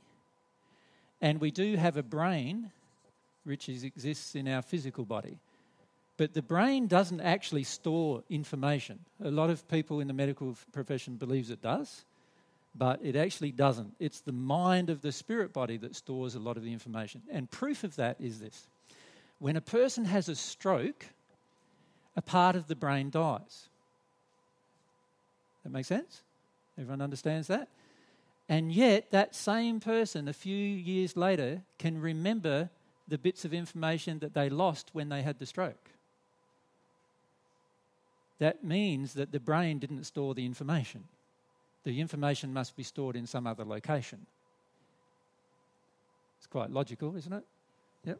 and we do have a brain which is, exists in our physical body. But the brain doesn't actually store information. A lot of people in the medical profession believes it does, but it actually doesn't. It's the mind of the spirit body that stores a lot of the information. And proof of that is this. When a person has a stroke, a part of the brain dies. That makes sense? Everyone understands that? And yet, that same person, a few years later, can remember the bits of information that they lost when they had the stroke that means that the brain didn't store the information. The information must be stored in some other location. It's quite logical, isn't it? Yep.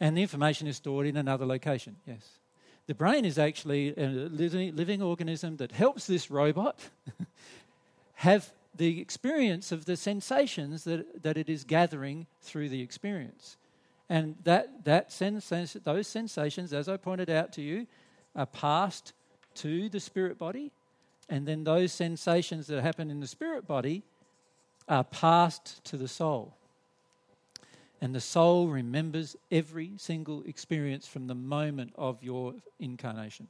And the information is stored in another location, yes. The brain is actually a living organism that helps this robot have the experience of the sensations that, that it is gathering through the experience. And that, that those sensations, as I pointed out to you, are passed to the spirit body, and then those sensations that happen in the spirit body are passed to the soul. And the soul remembers every single experience from the moment of your incarnation.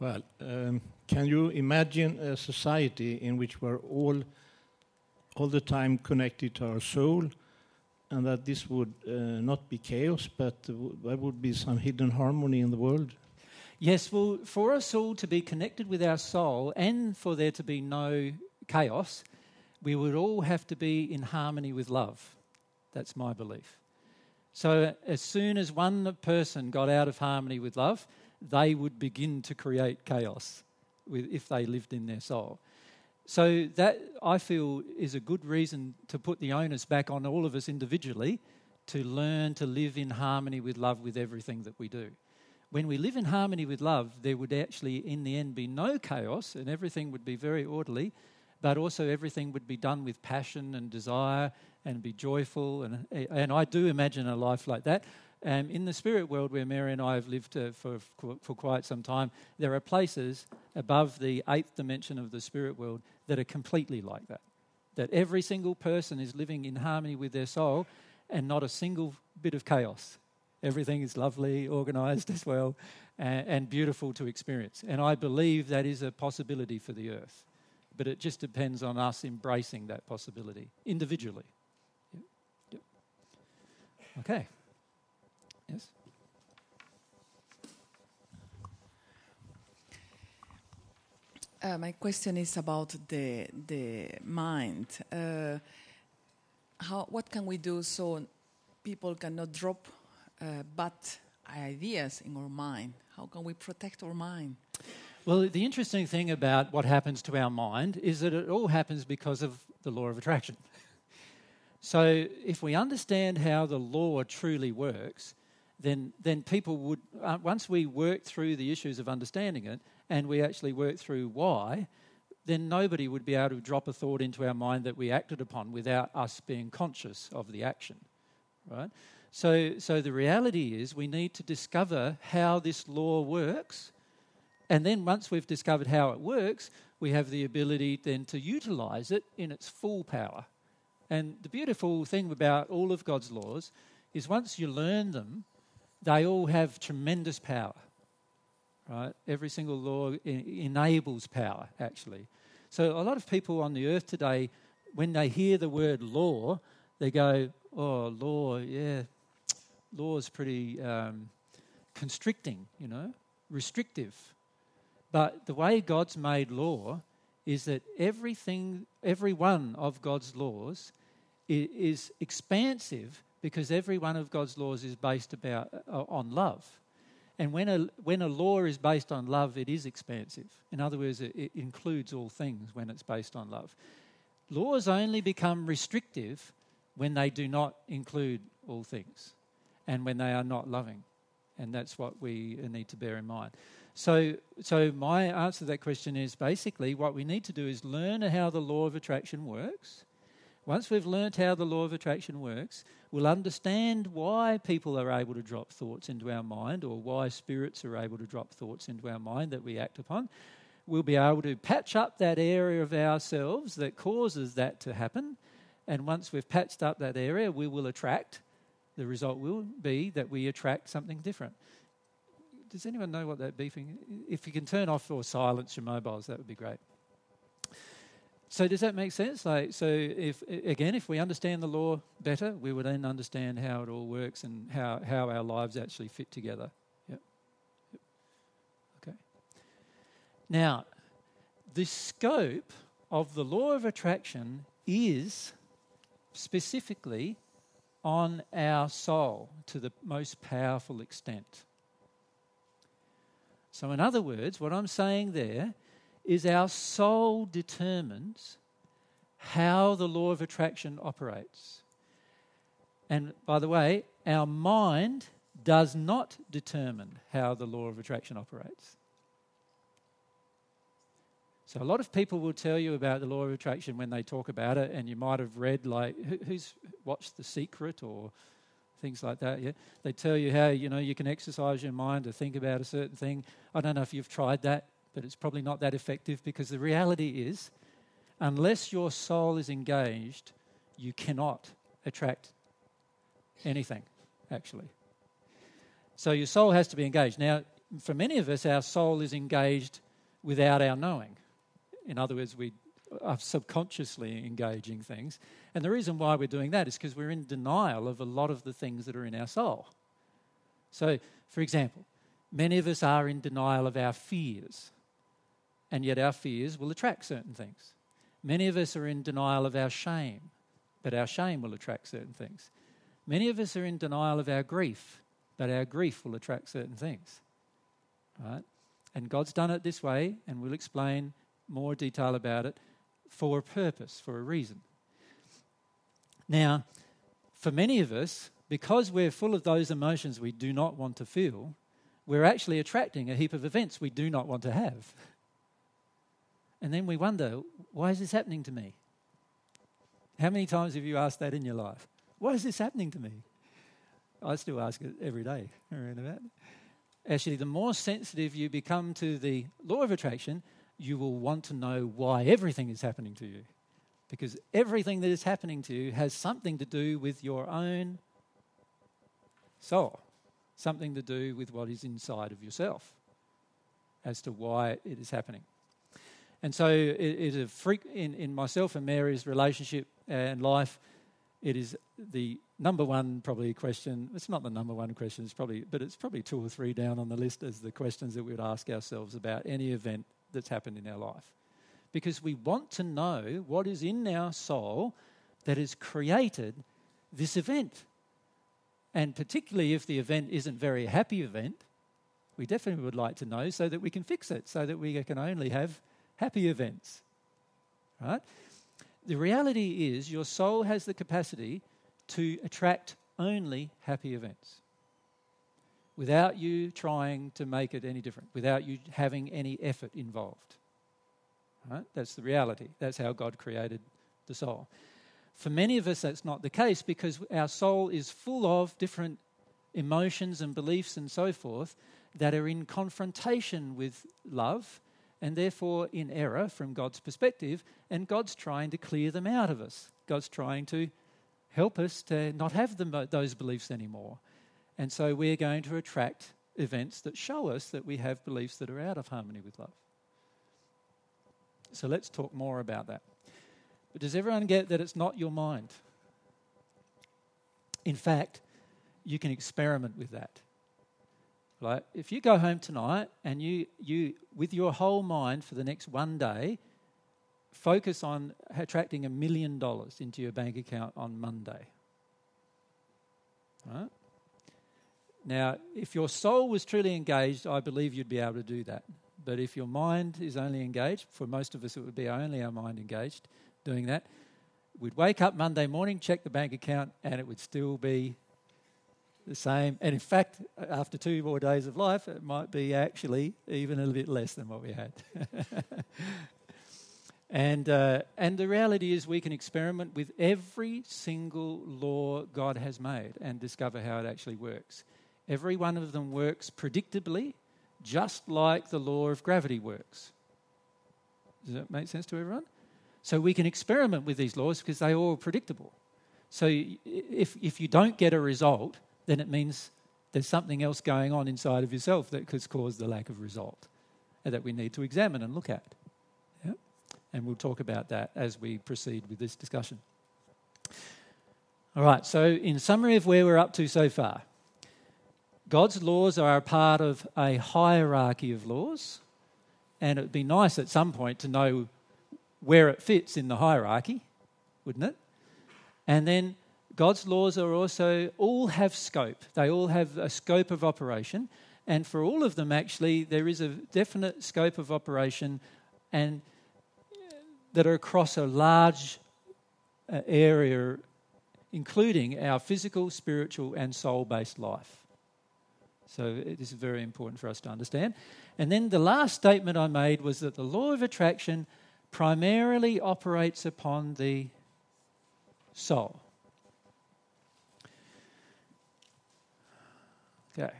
Well, um, can you imagine a society in which we're all, all the time connected to our soul and that this would uh, not be chaos, but there would be some hidden harmony in the world? Yes, well, for us all to be connected with our soul and for there to be no chaos, we would all have to be in harmony with love. That's my belief. So, as soon as one person got out of harmony with love, they would begin to create chaos if they lived in their soul. So that I feel is a good reason to put the onus back on all of us individually to learn to live in harmony with love with everything that we do. when we live in harmony with love, there would actually, in the end, be no chaos and everything would be very orderly, but also everything would be done with passion and desire and be joyful. And, and I do imagine a life like that. Um, in the spirit world where Mary and I have lived uh, for, for quite some time, there are places above the eighth dimension of the spirit world that are completely like that. That every single person is living in harmony with their soul and not a single bit of chaos. Everything is lovely, organized as well, and, and beautiful to experience. And I believe that is a possibility for the earth. But it just depends on us embracing that possibility individually. Yep. Okay. Yes? Uh, my question is about the the mind. Uh, how what can we do so people cannot drop uh, bad ideas in our mind? How can we protect our mind? Well, the interesting thing about what happens to our mind is that it all happens because of the law of attraction. So, if we understand how the law truly works, then, then people would, uh, once we work through the issues of understanding it and we actually work through why, then nobody would be able to drop a thought into our mind that we acted upon without us being conscious of the action. Right? So, so the reality is we need to discover how this law works. And then once we've discovered how it works, we have the ability then to utilize it in its full power. And the beautiful thing about all of God's laws is once you learn them, they all have tremendous power. Right? Every single law enables power, actually. So a lot of people on the earth today, when they hear the word law, they go, "Oh, law, yeah, law is pretty um, constricting, you know, restrictive." But the way God's made law is that everything, every one of God's laws is expansive because every one of God's laws is based about, uh, on love. And when a, when a law is based on love, it is expansive. In other words, it, it includes all things when it's based on love. Laws only become restrictive when they do not include all things and when they are not loving. And that's what we need to bear in mind. So, so my answer to that question is basically what we need to do is learn how the law of attraction works once we've learnt how the law of attraction works, we'll understand why people are able to drop thoughts into our mind or why spirits are able to drop thoughts into our mind that we act upon. We'll be able to patch up that area of ourselves that causes that to happen. And once we've patched up that area, we will attract. The result will be that we attract something different. Does anyone know what that beeping? If you can turn off or silence your mobiles, that would be great. So does that make sense? Like, so if again, if we understand the law better, we would then understand how it all works and how, how our lives actually fit together. Yep. yep. Okay. Now, the scope of the law of attraction is specifically on our soul to the most powerful extent. So, in other words, what I'm saying there is our soul determines how the law of attraction operates. And by the way, our mind does not determine how the law of attraction operates. So, a lot of people will tell you about the law of attraction when they talk about it, and you might have read, like, who's watched The Secret or things like that. Yeah, they tell you how you know you can exercise your mind to think about a certain thing. I don't know if you've tried that but it's probably not that effective because the reality is, unless your soul is engaged, you cannot attract anything, actually. So your soul has to be engaged. Now, for many of us, our soul is engaged without our knowing. In other words, we are subconsciously engaging things. And the reason why we're doing that is because we're in denial of a lot of the things that are in our soul. So, for example, many of us are in denial of our fears and yet our fears will attract certain things. Many of us are in denial of our shame, but our shame will attract certain things. Many of us are in denial of our grief, but our grief will attract certain things. Right? And God's done it this way, and we'll explain more detail about it for a purpose, for a reason. Now, for many of us, because we're full of those emotions we do not want to feel, we're actually attracting a heap of events we do not want to have. And then we wonder, why is this happening to me? How many times have you asked that in your life? Why is this happening to me? I still ask it every day. Actually, the more sensitive you become to the law of attraction, you will want to know why everything is happening to you. Because everything that is happening to you has something to do with your own soul, something to do with what is inside of yourself as to why it is happening. And so, it is a freak in, in myself and Mary's relationship and life. It is the number one probably question. It's not the number one question. It's probably, but it's probably two or three down on the list as the questions that we would ask ourselves about any event that's happened in our life, because we want to know what is in our soul that has created this event. And particularly if the event isn't very happy event, we definitely would like to know so that we can fix it, so that we can only have happy events. Right? The reality is your soul has the capacity to attract only happy events without you trying to make it any different, without you having any effort involved. Right? That's the reality. That's how God created the soul. For many of us, that's not the case because our soul is full of different emotions and beliefs and so forth that are in confrontation with love and therefore in error from God's perspective, and God's trying to clear them out of us. God's trying to help us to not have them, those beliefs anymore. And so we're going to attract events that show us that we have beliefs that are out of harmony with love. So let's talk more about that. But does everyone get that it's not your mind? In fact, you can experiment with that. Like if you go home tonight and you, you with your whole mind for the next one day, focus on attracting a million dollars into your bank account on Monday. Right? Now, if your soul was truly engaged, I believe you'd be able to do that. But if your mind is only engaged, for most of us it would be only our mind engaged doing that, we'd wake up Monday morning, check the bank account, and it would still be the same. And in fact, after two more days of life, it might be actually even a little bit less than what we had. and, uh, and the reality is, we can experiment with every single law God has made and discover how it actually works. Every one of them works predictably, just like the law of gravity works. Does that make sense to everyone? So we can experiment with these laws because they're all predictable. So if, if you don't get a result, then it means there's something else going on inside of yourself that could cause the lack of result that we need to examine and look at. Yeah? And we'll talk about that as we proceed with this discussion. All right, so in summary of where we're up to so far, God's laws are a part of a hierarchy of laws, and it'd be nice at some point to know where it fits in the hierarchy, wouldn't it? And then God's laws are also all have scope. They all have a scope of operation, and for all of them, actually, there is a definite scope of operation, and that are across a large uh, area, including our physical, spiritual, and soul-based life. So it is very important for us to understand. And then the last statement I made was that the law of attraction primarily operates upon the soul. Okay.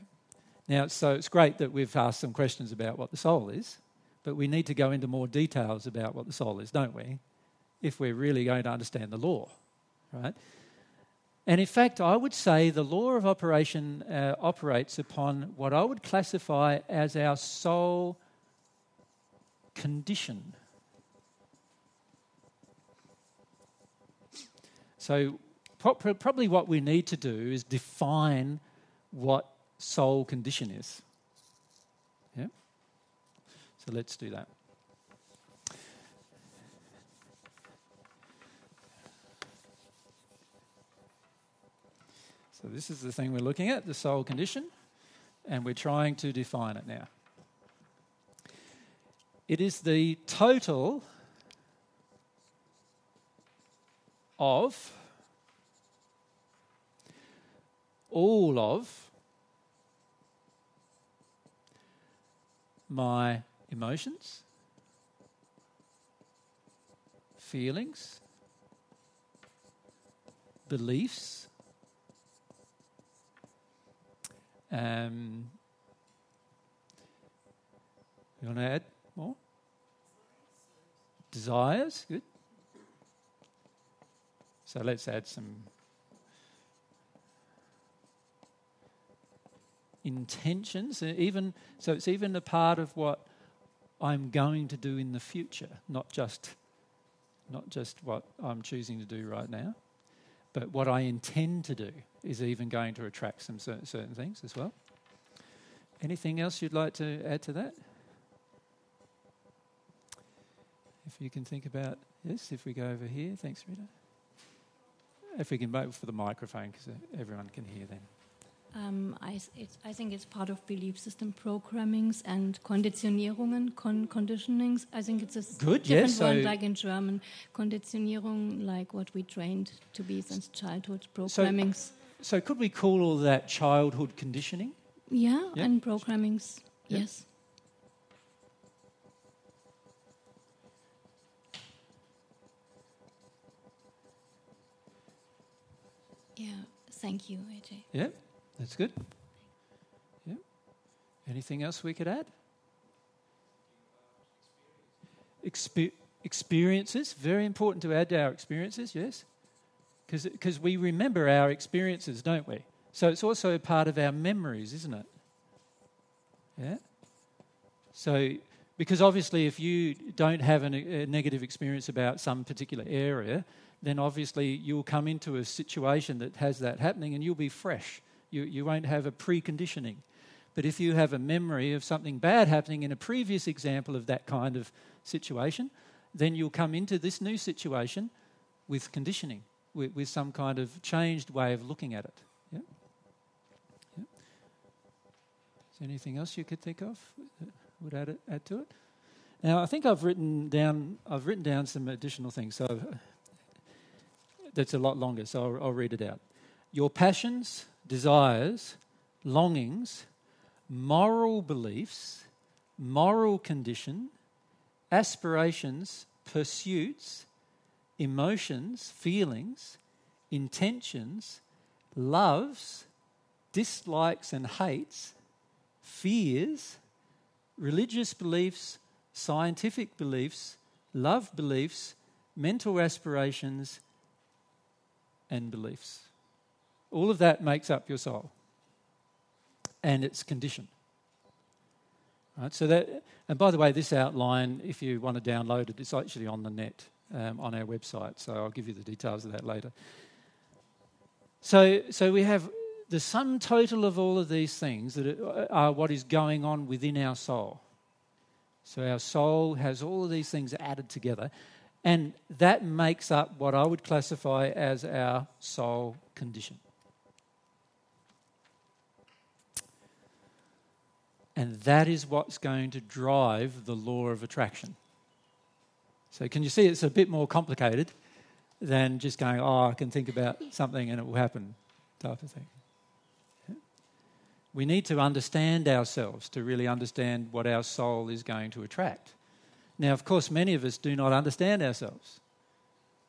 Now, so it's great that we've asked some questions about what the soul is, but we need to go into more details about what the soul is, don't we? If we're really going to understand the law, right? And in fact, I would say the law of operation uh, operates upon what I would classify as our soul condition. So, probably what we need to do is define what soul condition is. Yeah? So let's do that. So this is the thing we're looking at, the soul condition, and we're trying to define it now. It is the total of all of my emotions, feelings, beliefs, um, you want to add more? Desires, good. So let's add some intentions, uh, even so it's even a part of what I'm going to do in the future, not just not just what I'm choosing to do right now, but what I intend to do is even going to attract some cer- certain things as well. Anything else you'd like to add to that? If you can think about yes, if we go over here, thanks, Rita. If we can vote for the microphone because everyone can hear then. Um, I, I, think it's part of belief system programmings and Konditionierungen, con conditionings. I think it's a Good, different yes, one, so like in German, Konditionierung, like what we trained to be since childhood programmings. So, so could we call all that childhood conditioning? Yeah, and programmings, yes. Yeah, thank you, AJ. Yeah. That's good. Yeah. Anything else we could add? Exper- experiences, very important to add to our experiences, yes? Because we remember our experiences, don't we? So it's also part of our memories, isn't it? Yeah? So, because obviously, if you don't have a negative experience about some particular area, then obviously you'll come into a situation that has that happening and you'll be fresh. You, you won't have a preconditioning. But if you have a memory of something bad happening in a previous example of that kind of situation, then you'll come into this new situation with conditioning, with, with some kind of changed way of looking at it. Yeah? Yeah. Is there anything else you could think of that would add, add to it? Now, I think I've written down I've written down some additional things. So uh, that's a lot longer. So I'll, I'll read it out. Your passions, desires, longings, moral beliefs, moral condition, aspirations, pursuits, emotions, feelings, intentions, loves, dislikes and hates, fears, religious beliefs, scientific beliefs, love beliefs, mental aspirations, and beliefs. All of that makes up your soul and its condition. Right, so that, and by the way, this outline, if you want to download it, it's actually on the net um, on our website. So I'll give you the details of that later. So, so we have the sum total of all of these things that are what is going on within our soul. So our soul has all of these things added together, and that makes up what I would classify as our soul condition. And that is what's going to drive the law of attraction. So, can you see it's a bit more complicated than just going, oh, I can think about something and it will happen, type of thing. We need to understand ourselves to really understand what our soul is going to attract. Now, of course, many of us do not understand ourselves.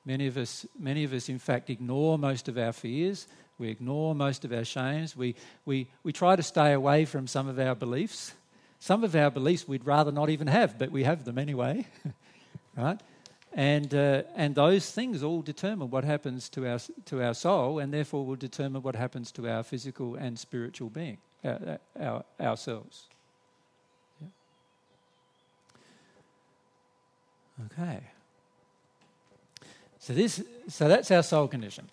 Many of us, many of us, in fact, ignore most of our fears we ignore most of our shames. We, we, we try to stay away from some of our beliefs. Some of our beliefs we'd rather not even have, but we have them anyway. right? And, uh, and those things all determine what happens to our, to our soul, and therefore will determine what happens to our physical and spiritual being, our, our, ourselves. Yeah. Okay. So, this, so that's our soul condition.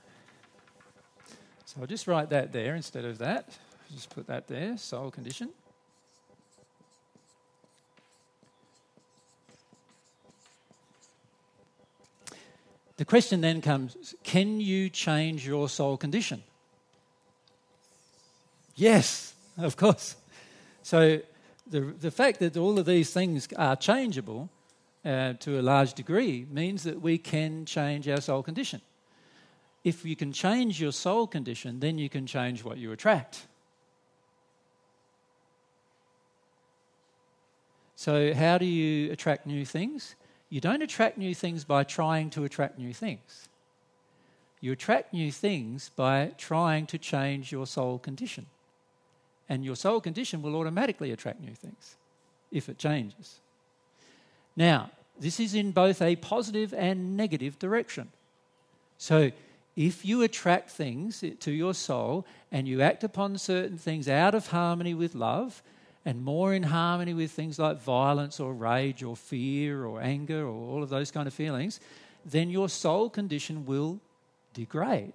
So I'll just write that there instead of that. Just put that there, soul condition. The question then comes can you change your soul condition? Yes, of course. So the, the fact that all of these things are changeable uh, to a large degree means that we can change our soul condition if you can change your soul condition, then you can change what you attract. So, how do you attract new things? You don't attract new things by trying to attract new things. You attract new things by trying to change your soul condition. And your soul condition will automatically attract new things if it changes. Now, this is in both a positive and negative direction. So, if you attract things to your soul and you act upon certain things out of harmony with love and more in harmony with things like violence or rage or fear or anger or all of those kind of feelings, then your soul condition will degrade.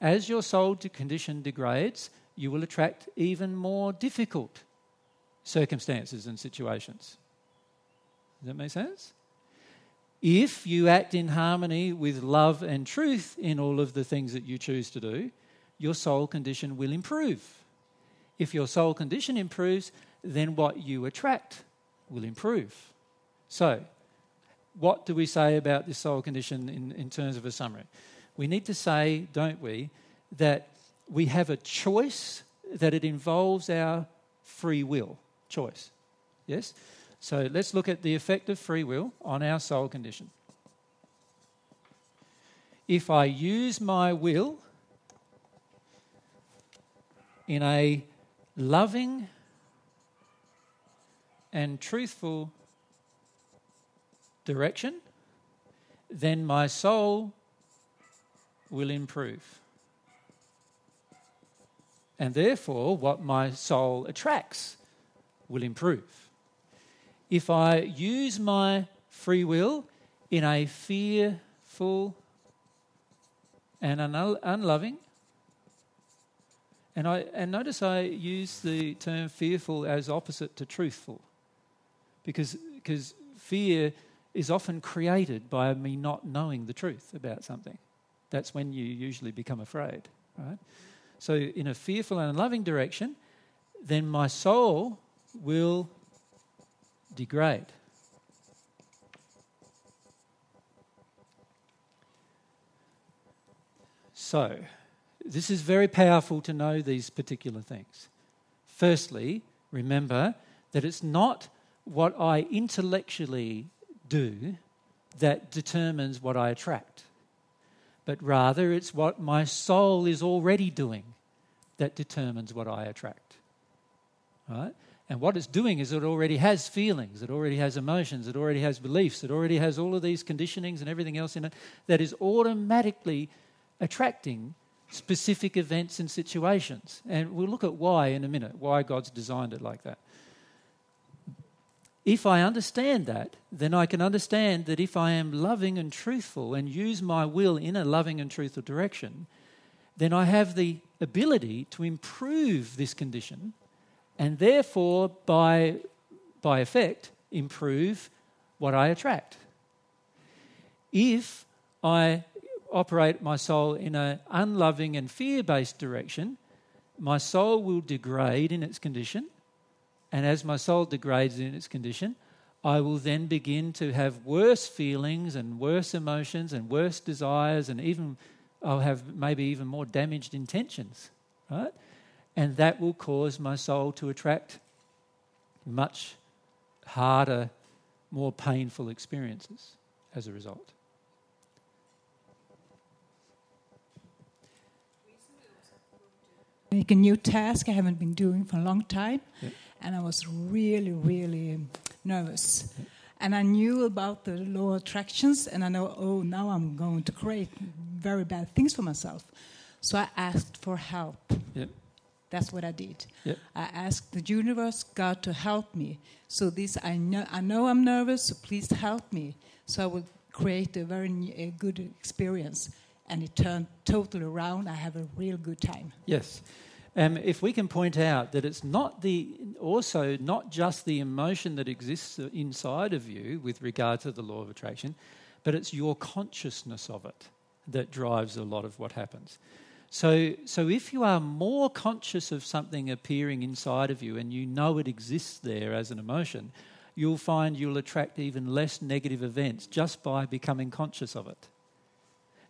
As your soul condition degrades, you will attract even more difficult circumstances and situations. Does that make sense? If you act in harmony with love and truth in all of the things that you choose to do, your soul condition will improve. If your soul condition improves, then what you attract will improve. So, what do we say about this soul condition in, in terms of a summary? We need to say, don't we, that we have a choice, that it involves our free will choice. Yes? So let's look at the effect of free will on our soul condition. If I use my will in a loving and truthful direction, then my soul will improve. And therefore, what my soul attracts will improve if I use my free will in a fearful and unloving, and I and notice I use the term fearful as opposite to truthful, because because fear is often created by me not knowing the truth about something. That's when you usually become afraid, right? So in a fearful and unloving direction, then my soul will degrade. So, this is very powerful to know these particular things. Firstly, remember that it's not what I intellectually do that determines what I attract, but rather it's what my soul is already doing that determines what I attract. Right? And what it's doing is it already has feelings, it already has emotions, it already has beliefs, it already has all of these conditionings and everything else in it that is automatically attracting specific events and situations. And we'll look at why in a minute, why God's designed it like that. If I understand that, then I can understand that if I am loving and truthful and use my will in a loving and truthful direction, then I have the ability to improve this condition and therefore, by, by effect, improve what I attract. If I operate my soul in an unloving and fear based direction, my soul will degrade in its condition. And as my soul degrades in its condition, I will then begin to have worse feelings and worse emotions and worse desires, and even I'll have maybe even more damaged intentions, right? And that will cause my soul to attract much harder, more painful experiences as a result. Make a new task I haven't been doing for a long time, yep. and I was really, really nervous. Yep. And I knew about the law of attractions, and I know, oh, now I'm going to create very bad things for myself. So I asked for help. Yep. That's what I did. Yep. I asked the universe, God, to help me. So this, I know, I know I'm nervous. So please help me. So I will create a very a good experience, and it turned totally around. I have a real good time. Yes. Um, if we can point out that it's not the also not just the emotion that exists inside of you with regard to the law of attraction, but it's your consciousness of it that drives a lot of what happens. So, so if you are more conscious of something appearing inside of you and you know it exists there as an emotion, you'll find you'll attract even less negative events just by becoming conscious of it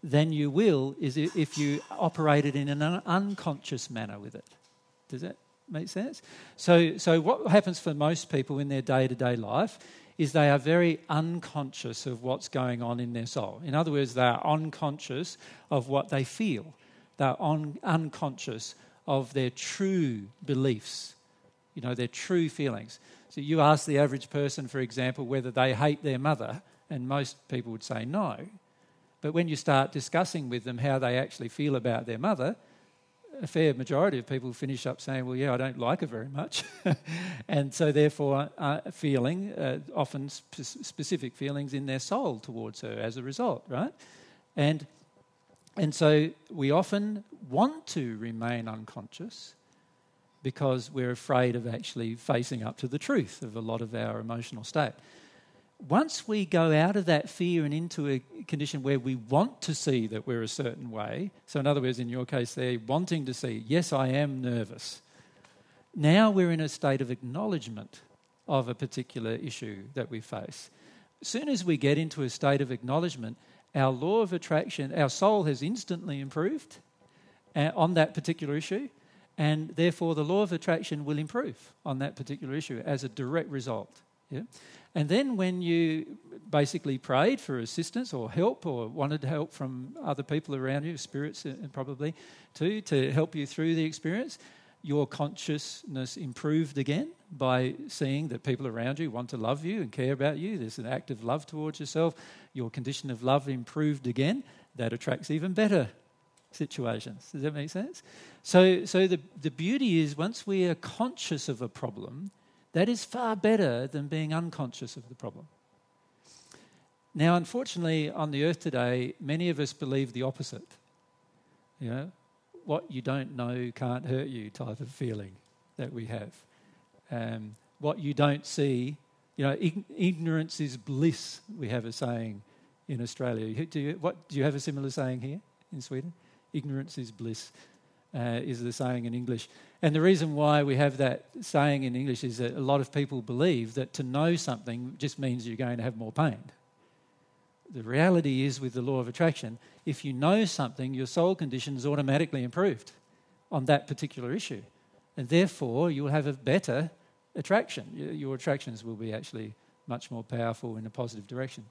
than you will is if you operate it in an unconscious manner with it. Does that Make sense? So, so what happens for most people in their day to day life is they are very unconscious of what's going on in their soul. In other words, they are unconscious of what they feel. They're on, unconscious of their true beliefs, you know, their true feelings. So you ask the average person, for example, whether they hate their mother, and most people would say no. But when you start discussing with them how they actually feel about their mother, a fair majority of people finish up saying, Well, yeah, I don't like her very much. and so, therefore, uh, feeling, uh, often sp- specific feelings in their soul towards her as a result, right? And, and so, we often want to remain unconscious because we're afraid of actually facing up to the truth of a lot of our emotional state once we go out of that fear and into a condition where we want to see that we're a certain way, so in other words, in your case, they're wanting to see, yes, I am nervous. Now we're in a state of acknowledgement of a particular issue that we face. As soon as we get into a state of acknowledgement, our law of attraction, our soul has instantly improved uh, on that particular issue, and therefore the law of attraction will improve on that particular issue as a direct result. Yeah? And then when you basically prayed for assistance or help or wanted help from other people around you, spirits uh, probably too, to help you through the experience, your consciousness improved again by seeing that people around you want to love you and care about you. There's an act of love towards yourself. Your condition of love improved again. That attracts even better situations. Does that make sense? So, so the, the beauty is once we are conscious of a problem, that is far better than being unconscious of the problem. Now, unfortunately, on the earth today, many of us believe the opposite. You know, what you don't know can't hurt you type of feeling that we have. Um, what you don't see, you know, ignorance is bliss, we have a saying in Australia. Do you, what, do you have a similar saying here in Sweden? Ignorance is bliss uh, is the saying in English. And the reason why we have that saying in English is that a lot of people believe that to know something just means you're going to have more pain. The reality is, with the law of attraction, if you know something, your soul condition is automatically improved on that particular issue. And therefore, you'll have a better attraction. Your attractions will be actually much more powerful in a positive direction.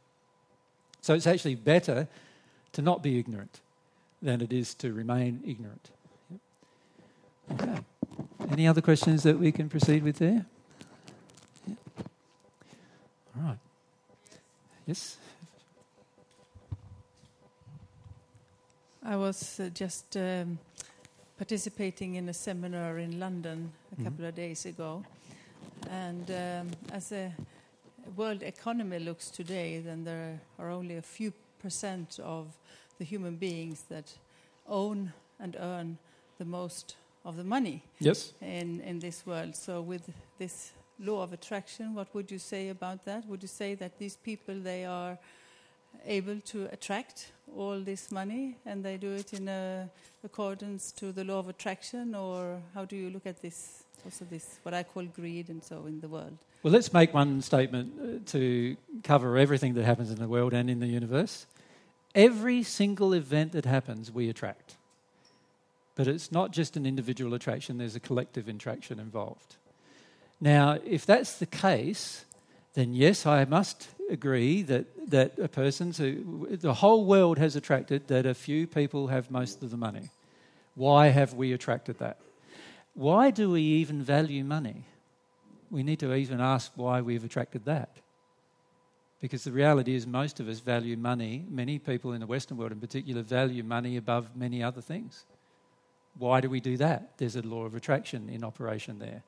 So it's actually better to not be ignorant than it is to remain ignorant. Okay. Any other questions that we can proceed with there? Yeah. All right. Yes. I was uh, just um, participating in a seminar in London a mm-hmm. couple of days ago, and um, as the world economy looks today, then there are only a few percent of the human beings that own and earn the most of the money yes. in, in this world. So with this law of attraction, what would you say about that? Would you say that these people, they are able to attract all this money and they do it in accordance to the law of attraction or how do you look at this also this what i call greed and so in the world? Well let's make one statement uh, to cover everything that happens in the world and in the universe. Every single event that happens we attract. But it's not just an individual attraction, there's a collective attraction involved. Now, if that's the case, then yes, I must agree that, that a person, who, the whole world has attracted that a few people have most of the money. Why have we attracted that? Why do we even value money? We need to even ask why we've attracted that. Because the reality is, most of us value money, many people in the Western world in particular value money above many other things. Why do we do that? There's a law of attraction in operation there.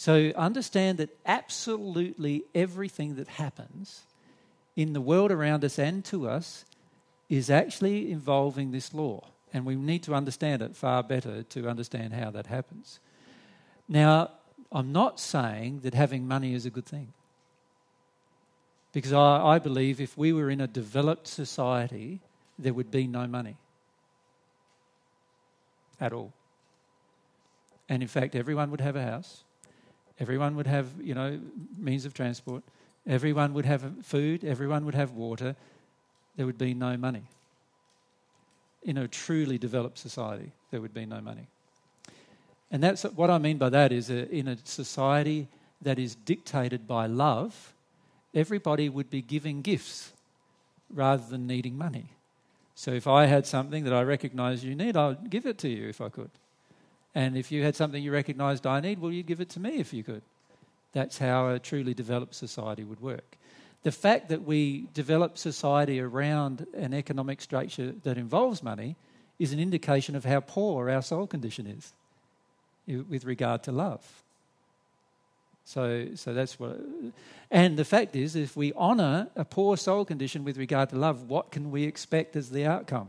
So understand that absolutely everything that happens in the world around us and to us is actually involving this law. And we need to understand it far better to understand how that happens. Now, I'm not saying that having money is a good thing. Because I, I believe if we were in a developed society, there would be no money at all. And in fact, everyone would have a house. Everyone would have, you know, means of transport. Everyone would have food. Everyone would have water. There would be no money. In a truly developed society, there would be no money. And that's what I mean by that is a, in a society that is dictated by love, everybody would be giving gifts rather than needing money. So if I had something that I recognize you need, I'd give it to you if I could. And if you had something you recognized I need, well, you'd give it to me if you could. That's how a truly developed society would work. The fact that we develop society around an economic structure that involves money is an indication of how poor our soul condition is with regard to love. So, so that's what. And the fact is, if we honour a poor soul condition with regard to love, what can we expect as the outcome?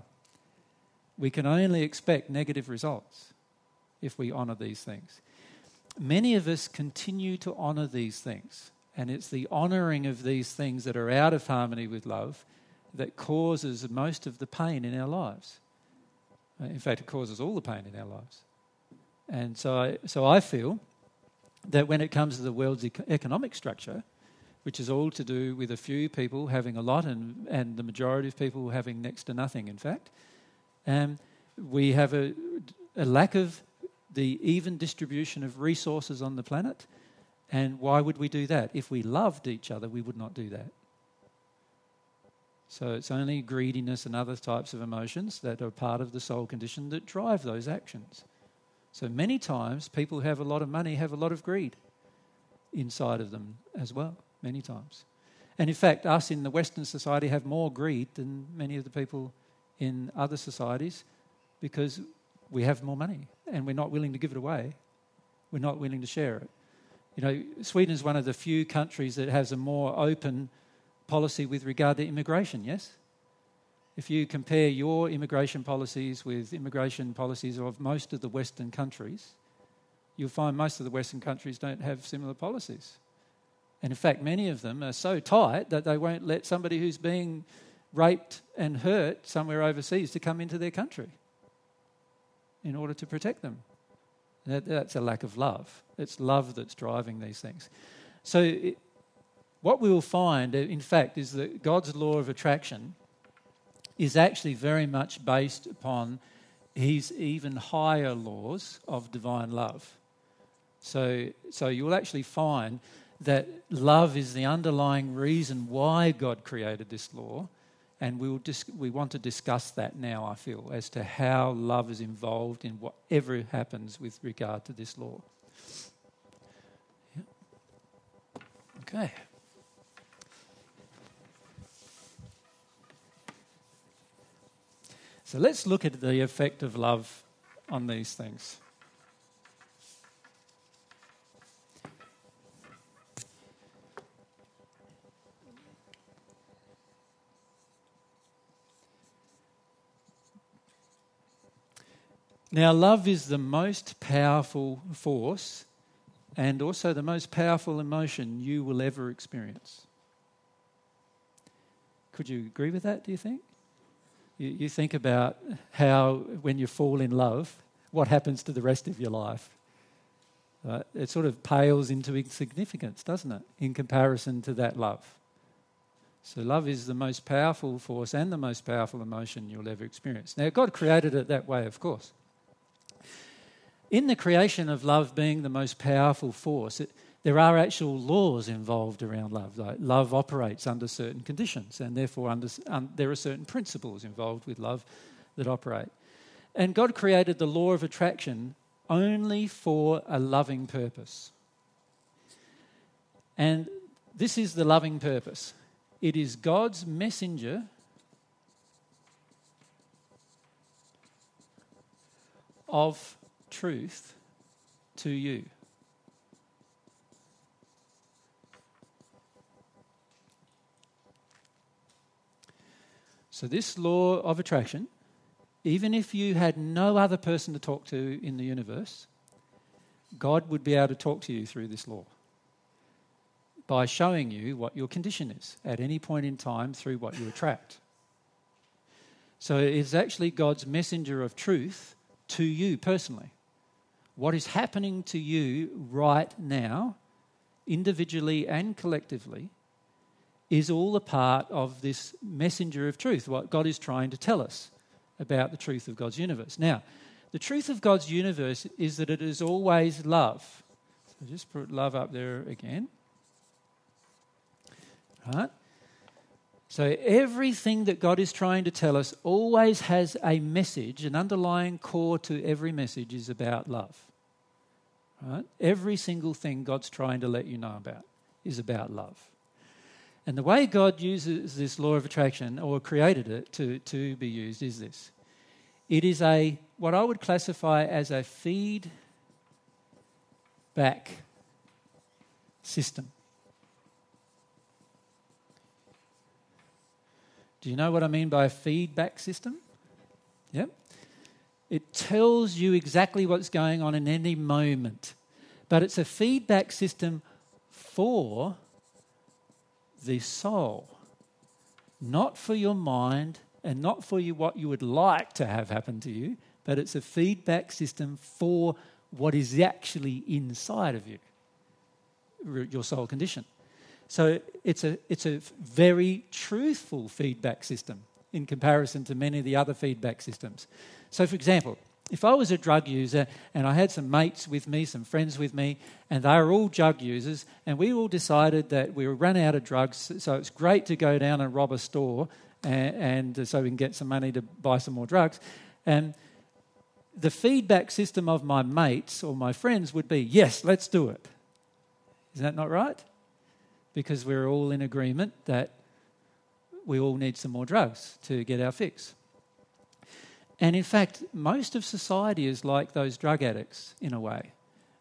We can only expect negative results if we honour these things. Many of us continue to honour these things, and it's the honouring of these things that are out of harmony with love that causes most of the pain in our lives. In fact, it causes all the pain in our lives. And so I, so I feel that when it comes to the world's economic structure, which is all to do with a few people having a lot and, and the majority of people having next to nothing, in fact, um, we have a, a lack of the even distribution of resources on the planet. And why would we do that? If we loved each other, we would not do that. So it's only greediness and other types of emotions that are part of the soul condition that drive those actions. So many times, people who have a lot of money have a lot of greed inside of them as well, many times. And in fact, us in the Western society have more greed than many of the people in other societies because we have more money and we're not willing to give it away. We're not willing to share it. You know, Sweden is one of the few countries that has a more open policy with regard to immigration, yes? If you compare your immigration policies with immigration policies of most of the Western countries, you'll find most of the Western countries don't have similar policies. And in fact, many of them are so tight that they won't let somebody who's being raped and hurt somewhere overseas to come into their country in order to protect them. That, that's a lack of love. It's love that's driving these things. So, it, what we will find, uh, in fact, is that God's law of attraction is actually very much based upon his even higher laws of divine love. So, so you'll actually find that love is the underlying reason why God created this law. And we'll dis- we want to discuss that now, I feel, as to how love is involved in whatever happens with regard to this law. Yeah. Okay. So let's look at the effect of love on these things. Now, love is the most powerful force and also the most powerful emotion you will ever experience. Could you agree with that, do you think? You, you think about how, when you fall in love, what happens to the rest of your life. Uh, it sort of pales into insignificance, doesn't it, in comparison to that love? So, love is the most powerful force and the most powerful emotion you'll ever experience. Now, God created it that way, of course. In the creation of love being the most powerful force, it, there are actual laws involved around love. Like love operates under certain conditions, and therefore under, um, there are certain principles involved with love that operate. And God created the law of attraction only for a loving purpose. And this is the loving purpose it is God's messenger of truth to you. So, this law of attraction, even if you had no other person to talk to in the universe, God would be able to talk to you through this law by showing you what your condition is at any point in time through what you attract. So, it's actually God's messenger of truth to you personally. What is happening to you right now, individually and collectively, is all a part of this messenger of truth, what God is trying to tell us about the truth of God's universe. Now, The truth of God's universe is that it is always love. So just put love up there again. Right? So everything that God is trying to tell us always has a message, an underlying core to every message is about love. Right? Every single thing God's trying to let you know about is about love. And the way God uses this law of attraction or created it to, to be used is this. It is a what I would classify as a feedback system. Do you know what I mean by a feedback system? Yep. It tells you exactly what's going on in any moment. But it's a feedback system for the soul, not for your mind and not for you what you would like to have happen to you, but it's a feedback system for what is actually inside of you, your soul condition. So it's a, it's a very truthful feedback system in comparison to many of the other feedback systems. So, for example, if I was a drug user and I had some mates with me, some friends with me, and they were all drug users, and we all decided that we were run out of drugs, so it's great to go down and rob a store and, and so we can get some money to buy some more drugs. And the feedback system of my mates or my friends would be, yes, let's do it. Is that not right? Because we're all in agreement that we all need some more drugs to get our fix. And in fact, most of society is like those drug addicts in a way.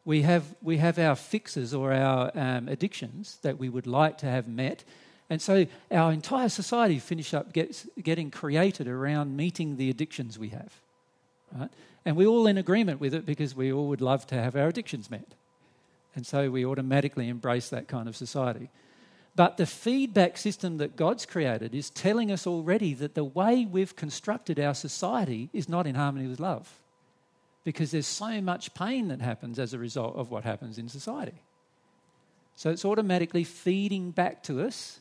We have, we have our fixes or our um, addictions that we would like to have met. And so our entire society finish up gets, getting created around meeting the addictions we have. Right? And we're all in agreement with it because we all would love to have our addictions met. And so we automatically embrace that kind of society. But the feedback system that God's created is telling us already that the way we've constructed our society is not in harmony with love. Because there's so much pain that happens as a result of what happens in society. So it's automatically feeding back to us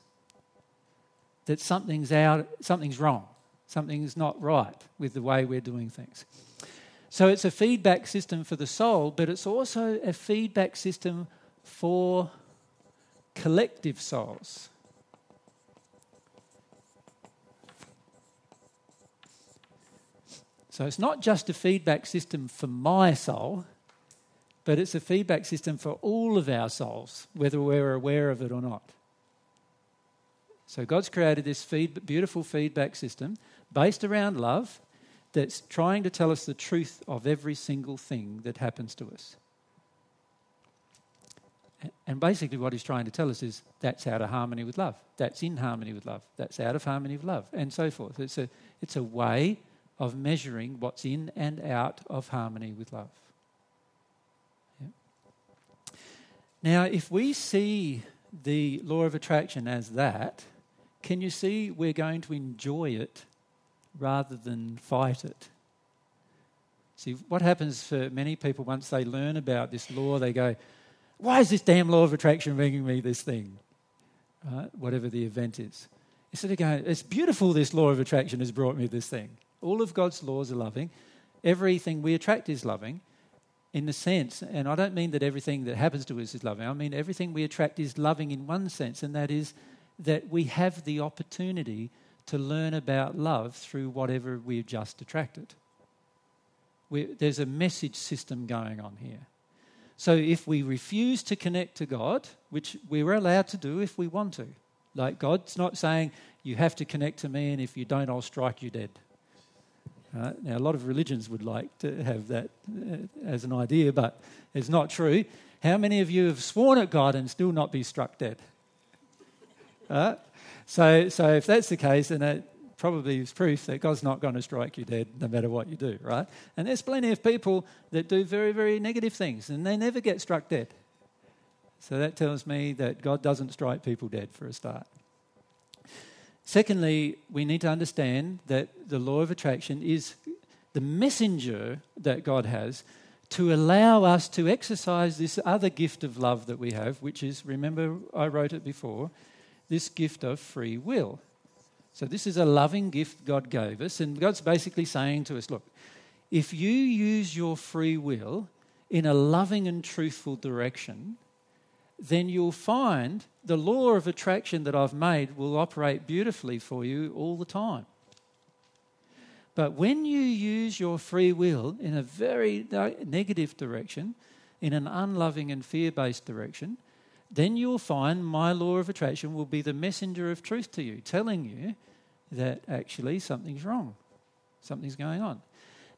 that something's out, something's wrong, something's not right with the way we're doing things. So it's a feedback system for the soul, but it's also a feedback system for collective souls. So it's not just a feedback system for my soul, but it's a feedback system for all of our souls, whether we're aware of it or not. So God's created this feed, beautiful feedback system based around love that's trying to tell us the truth of every single thing that happens to us. And basically, what he's trying to tell us is that's out of harmony with love. That's in harmony with love. That's out of harmony with love, and so forth. It's a, it's a way of measuring what's in and out of harmony with love. Yeah. Now, if we see the law of attraction as that, can you see we're going to enjoy it rather than fight it? See, what happens for many people once they learn about this law, they go, why is this damn law of attraction bringing me this thing? Right? Whatever the event is. Instead of going, it's beautiful this law of attraction has brought me this thing. All of God's laws are loving. Everything we attract is loving in the sense, and I don't mean that everything that happens to us is loving, I mean everything we attract is loving in one sense, and that is that we have the opportunity to learn about love through whatever we've just attracted. we there's a message system going on here. So if we refuse to connect to God, which we're allowed to do if we want to, like God's not saying you have to connect to me, and if you don't, I'll strike you dead. Right? Now, a lot of religions would like to have that uh, as an idea, but it's not true. How many of you have sworn at God and still not be struck dead? So, so if that's the case, then it probably is proof that God's not going to strike you dead no matter what you do, right? And there's plenty of people that do very, very negative things and they never get struck dead. So that tells me that God doesn't strike people dead for a start. Secondly, we need to understand that the law of attraction is the messenger that God has to allow us to exercise this other gift of love that we have, which is, remember, I wrote it before, this gift of free will. So, this is a loving gift God gave us, and God's basically saying to us look, if you use your free will in a loving and truthful direction, then you'll find the law of attraction that I've made will operate beautifully for you all the time. But when you use your free will in a very negative direction, in an unloving and fear based direction, then you'll find my law of attraction will be the messenger of truth to you, telling you that actually something's wrong, something's going on.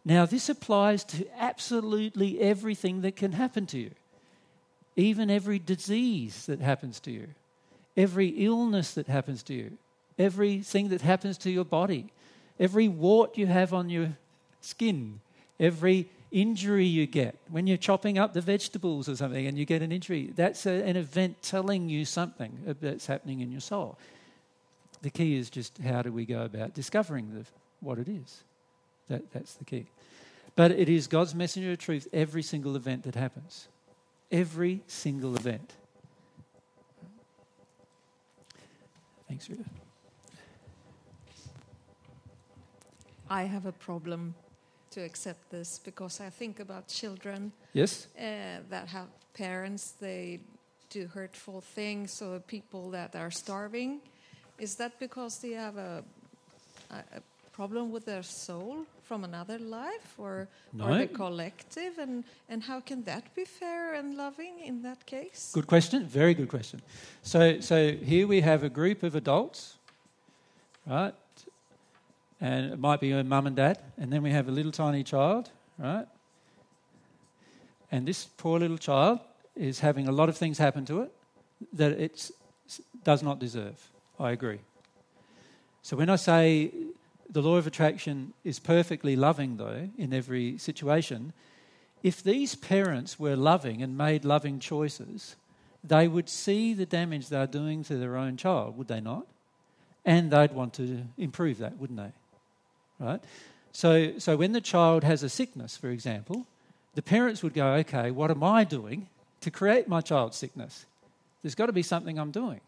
Now, this applies to absolutely everything that can happen to you, even every disease that happens to you, every illness that happens to you, everything that happens to your body, every wart you have on your skin, every injury you get when you're chopping up the vegetables or something and you get an injury. That's a, an event telling you something that's happening in your soul. The key is just how do we go about discovering the, what it is. That, that's the key. But it is God's messenger of truth every single event that happens. Every single event. Thanks, Rita. I have a problem to accept this because I think about children yes. uh, that have parents they do hurtful things or people that are starving. Is that because they have a, a problem with their soul from another life or, no. or the collective? And, and how can that be fair and loving in that case? Good question. Very good question. So so here we have a group of adults right and it might be a mum and dad, and then we have a little tiny child, right? And this poor little child is having a lot of things happen to it that it does not deserve. I agree. So when I say the law of attraction is perfectly loving, though, in every situation, if these parents were loving and made loving choices, they would see the damage they're doing to their own child, would they not? And they'd want to improve that, wouldn't they? Right? So, so when the child has a sickness, for example, the parents would go, okay, what am I doing to create my child's sickness? There's got to be something I'm doing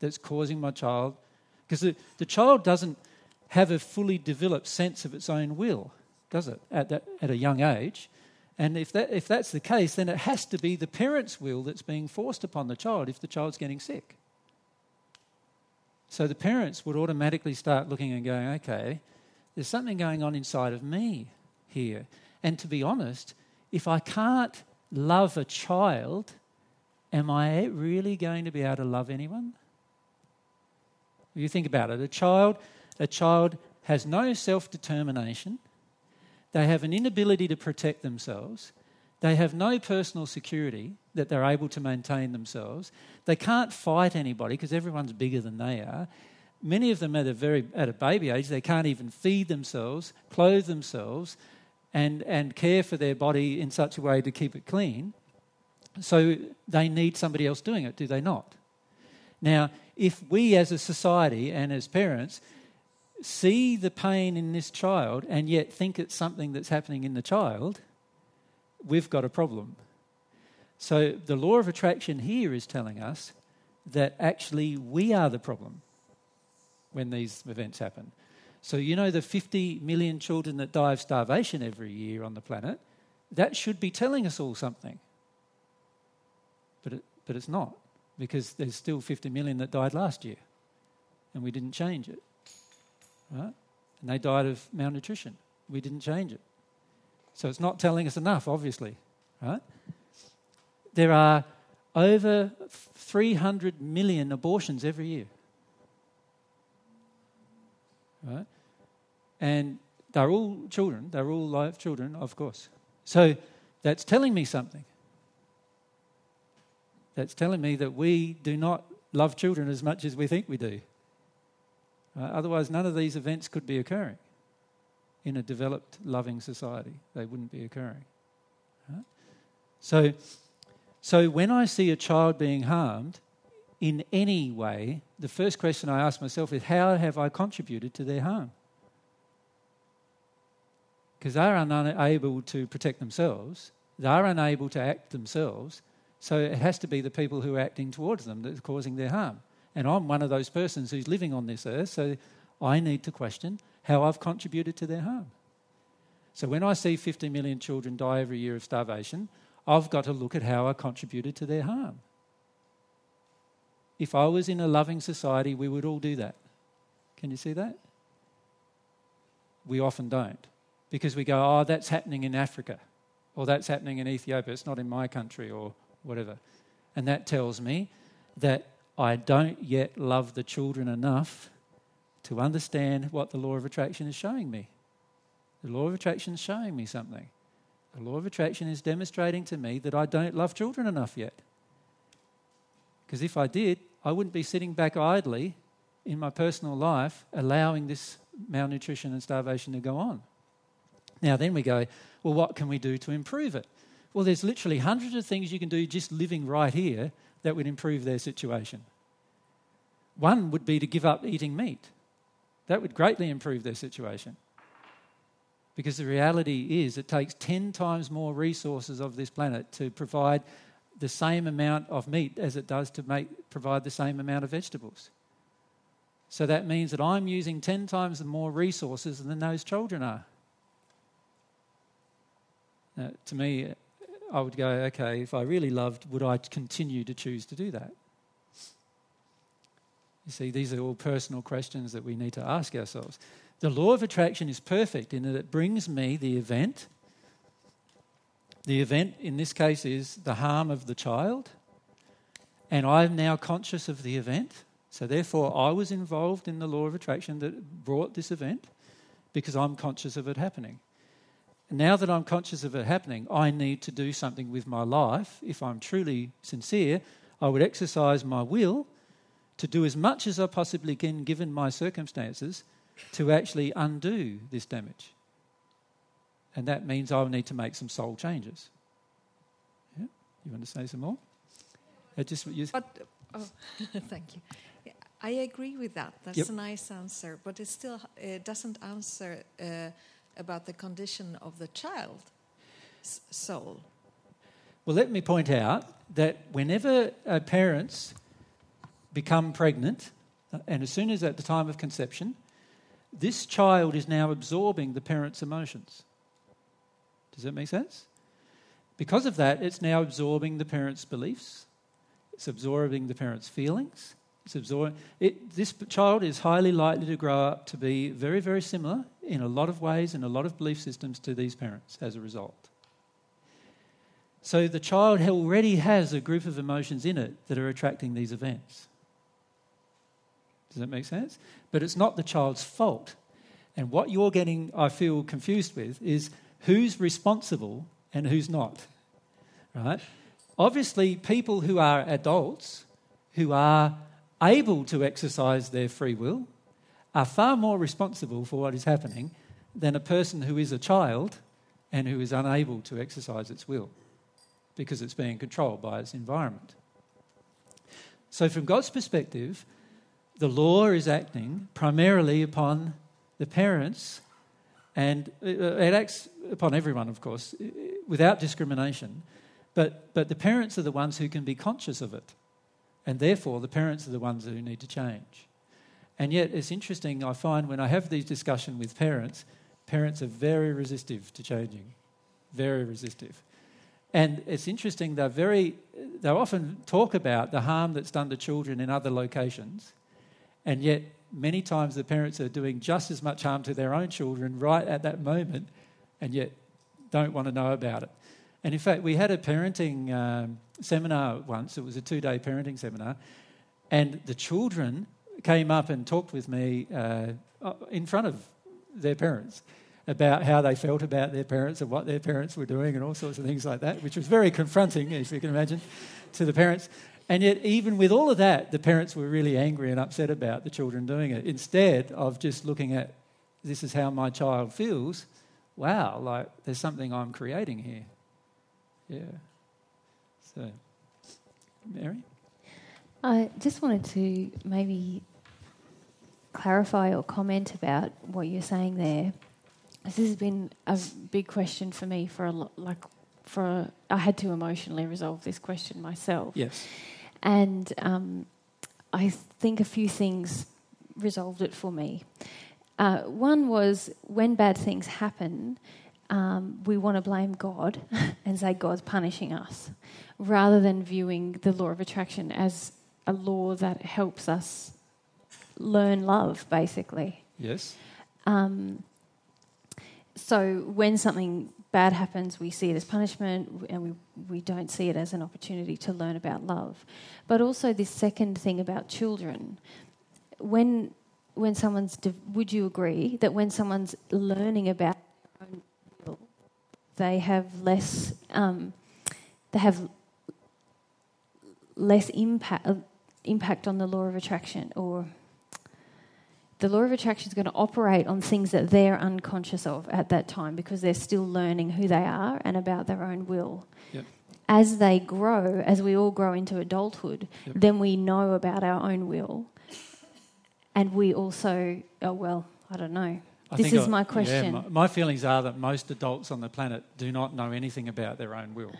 that's causing my child, because the, the child doesn't have a fully developed sense of its own will, does it, at, that, at a young age? And if, that, if that's the case, then it has to be the parent's will that's being forced upon the child if the child's getting sick. So the parents would automatically start looking and going, okay, there's something going on inside of me here. And to be honest, if I can't love a child, am I really going to be able to love anyone? You think about it. A child, a child has no self-determination. They have an inability to protect themselves. They have no personal security that they're able to maintain themselves. They can't fight anybody because everyone's bigger than they are many of them at a very at a baby age they can't even feed themselves clothe themselves and and care for their body in such a way to keep it clean. So they need somebody else doing it do they not? Now if we as a society and as parents see the pain in this child and yet think it's something that's happening in the child we've got a problem. So the law of attraction here is telling us that actually we are the problem when these events happen. So, you know, the 50 million children that die of starvation every year on the planet, that should be telling us all something. But, it, but it's not, because there's still 50 million that died last year, and we didn't change it. Right? And they died of malnutrition. We didn't change it. So it's not telling us enough, obviously. Right? There are over 300 million abortions every year right? And they're all children, they're all live children, of course. So that's telling me something. That's telling me that we do not love children as much as we think we do. Uh, otherwise, none of these events could be occurring in a developed, loving society. They wouldn't be occurring. Right? So, so when I see a child being harmed, in any way, the first question I ask myself is how have I contributed to their harm? Because they're unable to protect themselves, they're unable to act themselves, so it has to be the people who are acting towards them that's causing their harm. And I'm one of those persons who's living on this earth, so I need to question how I've contributed to their harm. So when I see 50 million children die every year of starvation, I've got to look at how I contributed to their harm. If I was in a loving society, we would all do that. Can you see that? We often don't because we go, oh, that's happening in Africa or that's happening in Ethiopia, it's not in my country or whatever. And that tells me that I don't yet love the children enough to understand what the law of attraction is showing me. The law of attraction is showing me something. The law of attraction is demonstrating to me that I don't love children enough yet. Because if I did, I wouldn't be sitting back idly in my personal life allowing this malnutrition and starvation to go on. Now, then we go, well, what can we do to improve it? Well, there's literally hundreds of things you can do just living right here that would improve their situation. One would be to give up eating meat. That would greatly improve their situation. Because the reality is, it takes 10 times more resources of this planet to provide the same amount of meat as it does to make, provide the same amount of vegetables. So that means that I'm using 10 times more resources than those children are. Uh, to me, I would go, okay, if I really loved, would I continue to choose to do that? You see, these are all personal questions that we need to ask ourselves. The law of attraction is perfect in that it brings me the event. The event in this case is the harm of the child, and I'm now conscious of the event. So, therefore, I was involved in the law of attraction that brought this event because I'm conscious of it happening. Now that I'm conscious of it happening, I need to do something with my life. If I'm truly sincere, I would exercise my will to do as much as I possibly can, given my circumstances, to actually undo this damage. And that means I'll need to make some soul changes. Yeah? You want to say some more? I just you but oh, thank you. I agree with that. That's yep. a nice answer, but it still it doesn't answer uh, about the condition of the child's soul. Well, let me point out that whenever uh, parents become pregnant, uh, and as soon as at the time of conception, this child is now absorbing the parent's emotions. Does that make sense? Because of that, it's now absorbing the parent's beliefs, it's absorbing the parent's feelings. It's absorbing. It, this child is highly likely to grow up to be very, very similar in a lot of ways and a lot of belief systems to these parents as a result. So the child already has a group of emotions in it that are attracting these events. Does that make sense? But it's not the child's fault. And what you're getting, I feel, confused with is who's responsible and who's not. Right? Obviously, people who are adults, who are able to exercise their free will, are far more responsible for what is happening than a person who is a child and who is unable to exercise its will because it's being controlled by its environment. So, from God's perspective, the law is acting primarily upon the parents, and uh, it acts upon everyone, of course, without discrimination. But, but the parents are the ones who can be conscious of it, and therefore the parents are the ones who need to change. And yet, it's interesting, I find when I have these discussions with parents, parents are very resistive to changing, very resistive. And it's interesting, they're very, they often talk about the harm that's done to children in other locations, and yet, many times the parents are doing just as much harm to their own children right at that moment, and yet don't want to know about it. And in fact, we had a parenting um, seminar once, it was a two day parenting seminar, and the children came up and talked with me uh, in front of their parents about how they felt about their parents and what their parents were doing and all sorts of things like that, which was very confronting, if you can imagine, to the parents. And yet, even with all of that, the parents were really angry and upset about the children doing it. Instead of just looking at, this is how my child feels, wow, like there's something I'm creating here. Yeah. So, Mary? I just wanted to maybe clarify or comment about what you're saying there. This has been a big question for me for a lot, like for a, I had to emotionally resolve this question myself. Yes. And um, I think a few things resolved it for me. Uh, one was when bad things happen, um, we want to blame God and say God's punishing us, rather than viewing the law of attraction as a law that helps us learn love, basically. Yes. Um, so when something bad happens, we see it as punishment and we, we don't see it as an opportunity to learn about love. But also, this second thing about children, when, when someone's, de- would you agree that when someone's learning about their own will, they have less, um, they have less impact, uh, impact on the law of attraction or the law of attraction is going to operate on things that they're unconscious of at that time because they're still learning who they are and about their own will. Yep. As they grow, as we all grow into adulthood, Yep. then we know about our own will. And we also, oh, well, I don't know. I this is I- my yeah, question. my, my feelings are that most adults on the planet do not know anything about their own will.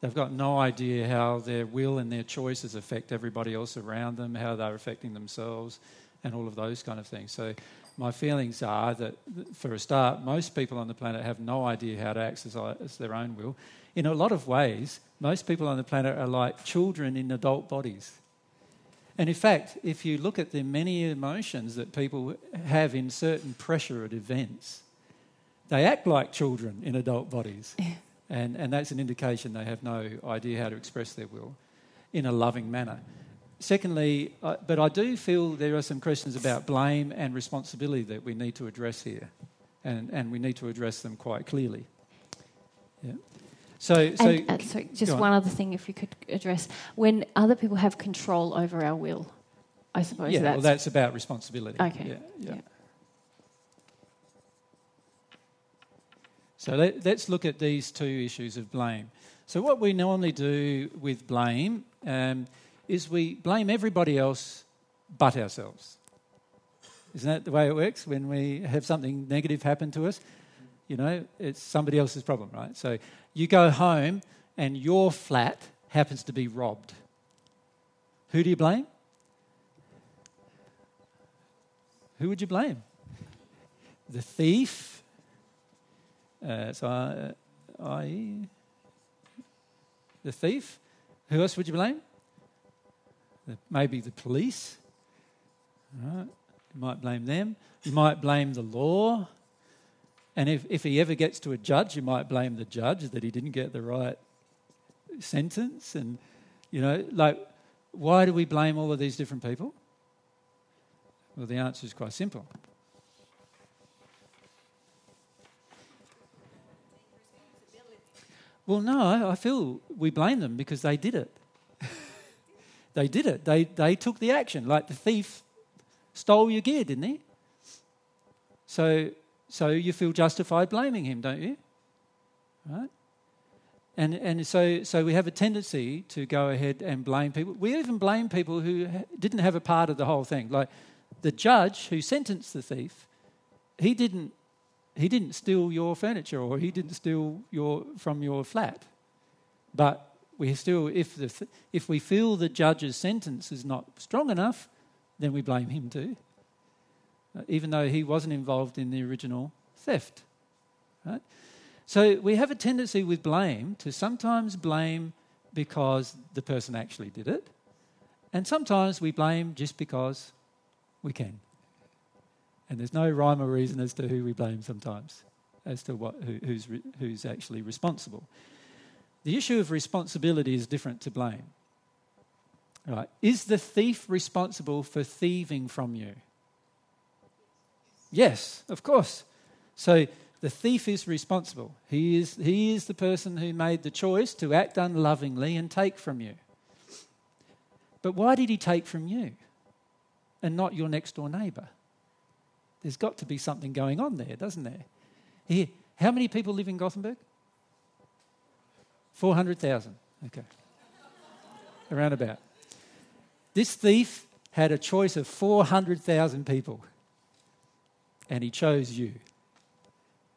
They've got no idea how their will and their choices affect everybody else around them, how they're affecting themselves, and all of those kind of things. So, my feelings are that, for a start, most people on the planet have no idea how to exercise their own will. In a lot of ways, most people on the planet are like children in adult bodies. And in fact, if you look at the many emotions that people have in certain pressured events, they act like children in adult bodies. And, and that's an indication they have no idea how to express their will in a loving manner. Secondly, uh, but I do feel there are some questions about blame and responsibility that we need to address here. And, and we need to address them quite clearly. Yeah. So, so, and, uh, sorry, just on. one other thing, if you could address when other people have control over our will, I suppose yeah, that's, well, that's about responsibility. Okay. Yeah, yeah. Yeah. So let, us look at these two issues of blame. So, what we normally do with blame um, is we blame everybody else but ourselves. Isn't that the way it works when we have something negative happen to us? You know, it's somebody else's problem, right? So, you go home and your flat happens to be robbed. Who do you blame? Who would you blame? The thief? Uh, so, uh, I, the thief. Who else would you blame? Maybe the police. Right. You might blame them. You might blame the law. And if, if he ever gets to a judge, you might blame the judge that he didn't get the right sentence. And, you know, like, why do we blame all of these different people? Well, the answer is quite simple. Well, no, I feel we blame them because they did it. They did it. They, they took the action. Like the thief stole your gear, didn't he? So, so you feel justified blaming him, don't you? Right? And, and so, so we have a tendency to go ahead and blame people. We even blame people who didn't have a part of the whole thing. Like the judge who sentenced the thief, he didn't he didn't steal your furniture or he didn't steal your from your flat. But we still, if the if we feel the judge's sentence is not strong enough, then we blame him too, uh, even though he wasn't involved in the original theft. Right? So we have a tendency with blame to sometimes blame because the person actually did it, and sometimes we blame just because we can. And there's no rhyme or reason as to who we blame sometimes, as to what, who, who's, who's actually responsible. The issue of responsibility is different to blame. Right. Is the thief responsible for thieving from you? Yes, of course. So the thief is responsible. He is, he is the person who made the choice to act unlovingly and take from you. But why did he take from you and not your next door neighbour? There's got to be something going on there, doesn't there? Here, how many people live in Gothenburg? 400,000. Okay. Around about. This thief had a choice of 400,000 people, and he chose you.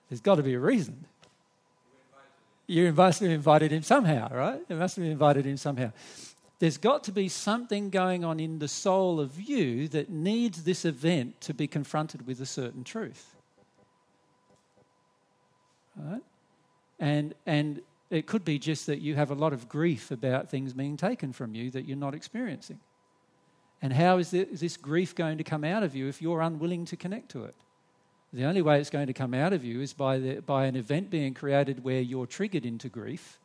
There's got to be a reason. You must have invited him somehow, right? You must have invited him somehow. There's got to be something going on in the soul of you that needs this event to be confronted with a certain truth. Right? And, and it could be just that you have a lot of grief about things being taken from you that you're not experiencing. And how is this grief going to come out of you if you're unwilling to connect to it? The only way it's going to come out of you is by, the, by an event being created where you're triggered into grief,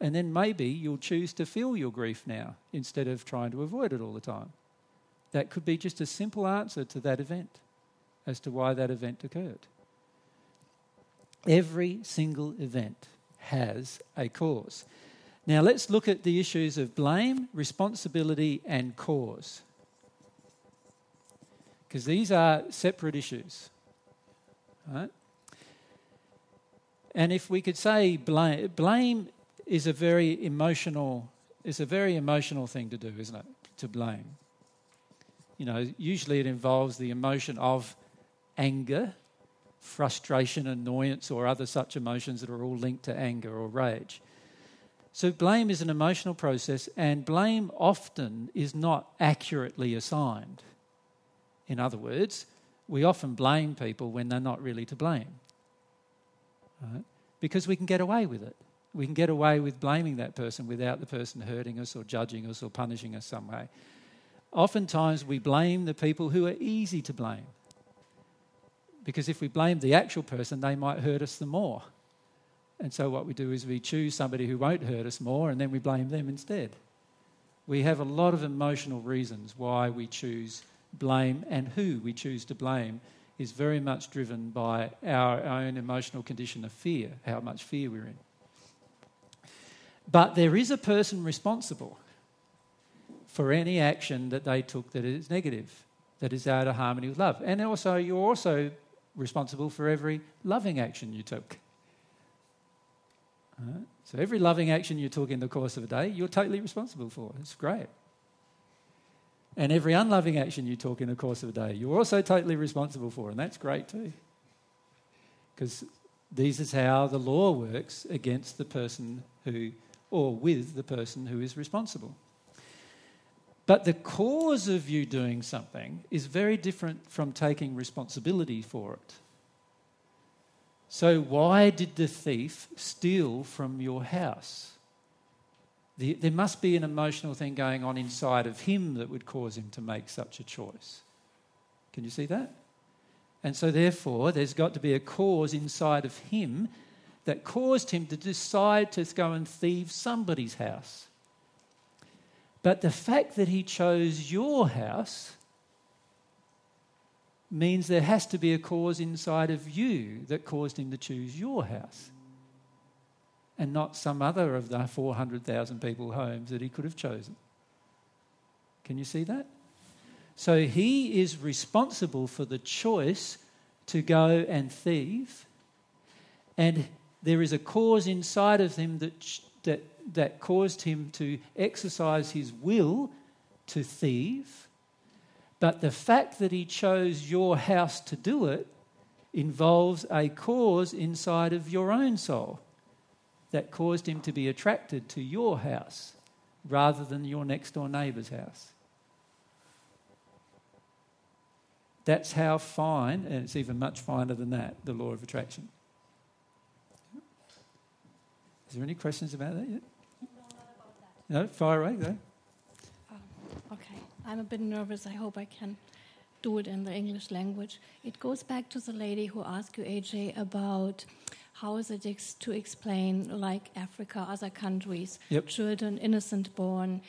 and then maybe you'll choose to feel your grief now instead of trying to avoid it all the time. That could be just a simple answer to that event as to why that event occurred. Every single event has a cause. Now let's look at the issues of blame, responsibility, and cause. Because these are separate issues. Right? And if we could say blame, blame is a very emotional is a very emotional thing to do, isn't it? To blame. You know, usually it involves the emotion of anger, frustration, annoyance, or other such emotions that are all linked to anger or rage. So, blame is an emotional process, and blame often is not accurately assigned. In other words, we often blame people when they're not really to blame. Right? Because we can get away with it. We can get away with blaming that person without the person hurting us or judging us or punishing us some way. Oftentimes, we blame the people who are easy to blame. Because if we blame the actual person, they might hurt us the more. And so, what we do is we choose somebody who won't hurt us more and then we blame them instead. We have a lot of emotional reasons why we choose blame, and who we choose to blame is very much driven by our own emotional condition of fear, how much fear we're in. But there is a person responsible for any action that they took that is negative, that is out of harmony with love. And also, you're also responsible for every loving action you took. Right? So, every loving action you took in the course of a day, you're totally responsible for. It's great. And every unloving action you took in the course of a day, you're also totally responsible for, and that's great too. Because this is how the law works against the person who, or with the person who is responsible. But the cause of you doing something is very different from taking responsibility for it. So, why did the thief steal from your house? The, there must be an emotional thing going on inside of him that would cause him to make such a choice. Can you see that? And so, therefore, there's got to be a cause inside of him that caused him to decide to go and thieve somebody's house. But the fact that he chose your house means there has to be a cause inside of you that caused him to choose your house and not some other of the 400,000 people homes that he could have chosen. Can you see that? So he is responsible for the choice to go and thieve, and there is a cause inside of him that, that, that caused him to exercise his will to thieve but the fact that he chose your house to do it involves a cause inside of your own soul that caused him to be attracted to your house rather than your next door neighbour's house. That's how fine, and it's even much finer than that, the law of attraction. Is there any questions about that yet? No, fire away, though. I'm a bit nervous. I hope I can do it in the English language. It goes back to the lady who asked you, AJ, about how is it ex- to explain, like Africa, other countries, yep. children innocent born,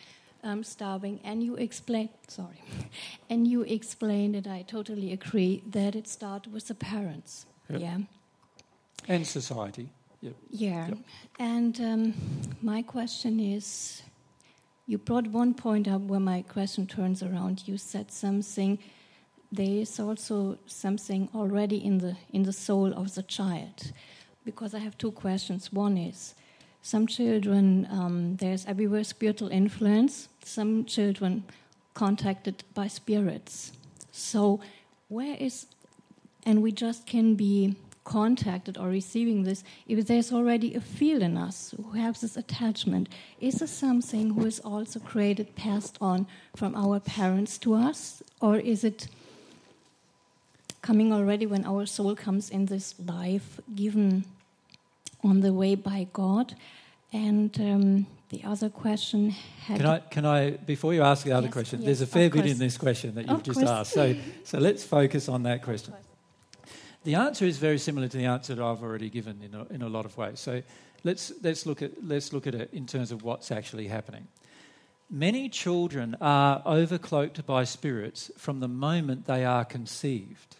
um, starving, and you explain, sorry, and you explained it. I totally agree that it starts with the parents, yep. yeah, and society, yep. yeah. And um, my question is you brought one point up where my question turns around. You said something. There is also something already in the in the soul of the child, because I have two questions. One is, some children um, there's everywhere spiritual influence. Some children contacted by spirits. So where is, and we just can be contacted or receiving this, if there's already a field in us who has this attachment, is this something who is also created, passed on from our parents to us, or is it coming already when our soul comes in this life, given on the way by God. And um, the other question had. Can I, can I, before you ask the other Yes, question, yes, there's a fair bit in this question that you've just asked. So, so let's focus on that question. The answer is very similar to the answer that I've already given in a, in a lot of ways. So let's, let's, look at, let's look at it in terms of what's actually happening. Many children are overcloaked by spirits from the moment they are conceived.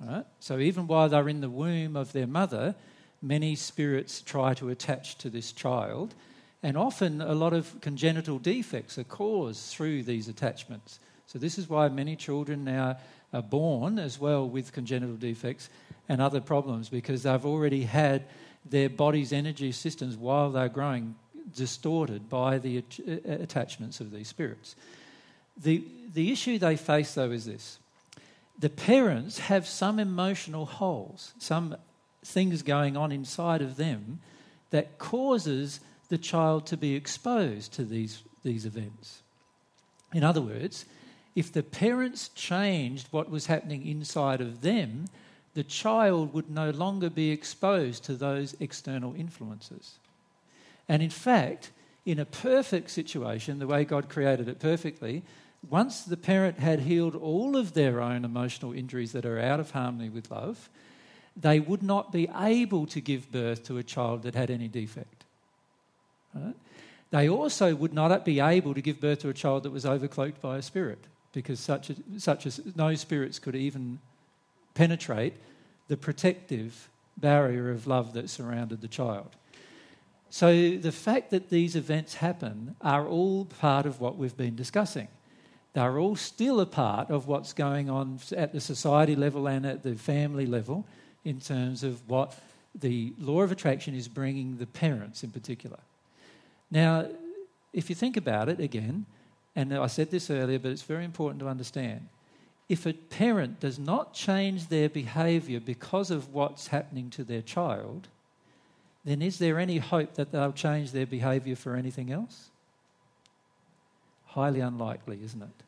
Right? So even while they're in the womb of their mother, many spirits try to attach to this child, and often a lot of congenital defects are caused through these attachments. So this is why many children now are born as well with congenital defects and other problems because they've already had their body's energy systems while they're growing distorted by the uh, attachments of these spirits. The, the issue they face, though, is this the parents have some emotional holes, some things going on inside of them that causes the child to be exposed to these, these events. In other words, if the parents changed what was happening inside of them, the child would no longer be exposed to those external influences. And in fact, in a perfect situation, the way God created it perfectly, once the parent had healed all of their own emotional injuries that are out of harmony with love, they would not be able to give birth to a child that had any defect. Right? They also would not be able to give birth to a child that was overcloaked by a spirit, because such such as no spirits could even penetrate the protective barrier of love that surrounded the child. So the fact that these events happen are all part of what we've been discussing. They're all still a part of what's going on at the society level and at the family level in terms of what the law of attraction is bringing the parents in particular. Now, if you think about it again, and I said this earlier, but it's very important to understand. If a parent does not change their behaviour because of what's happening to their child, then is there any hope that they'll change their behaviour for anything else? Highly unlikely, isn't it?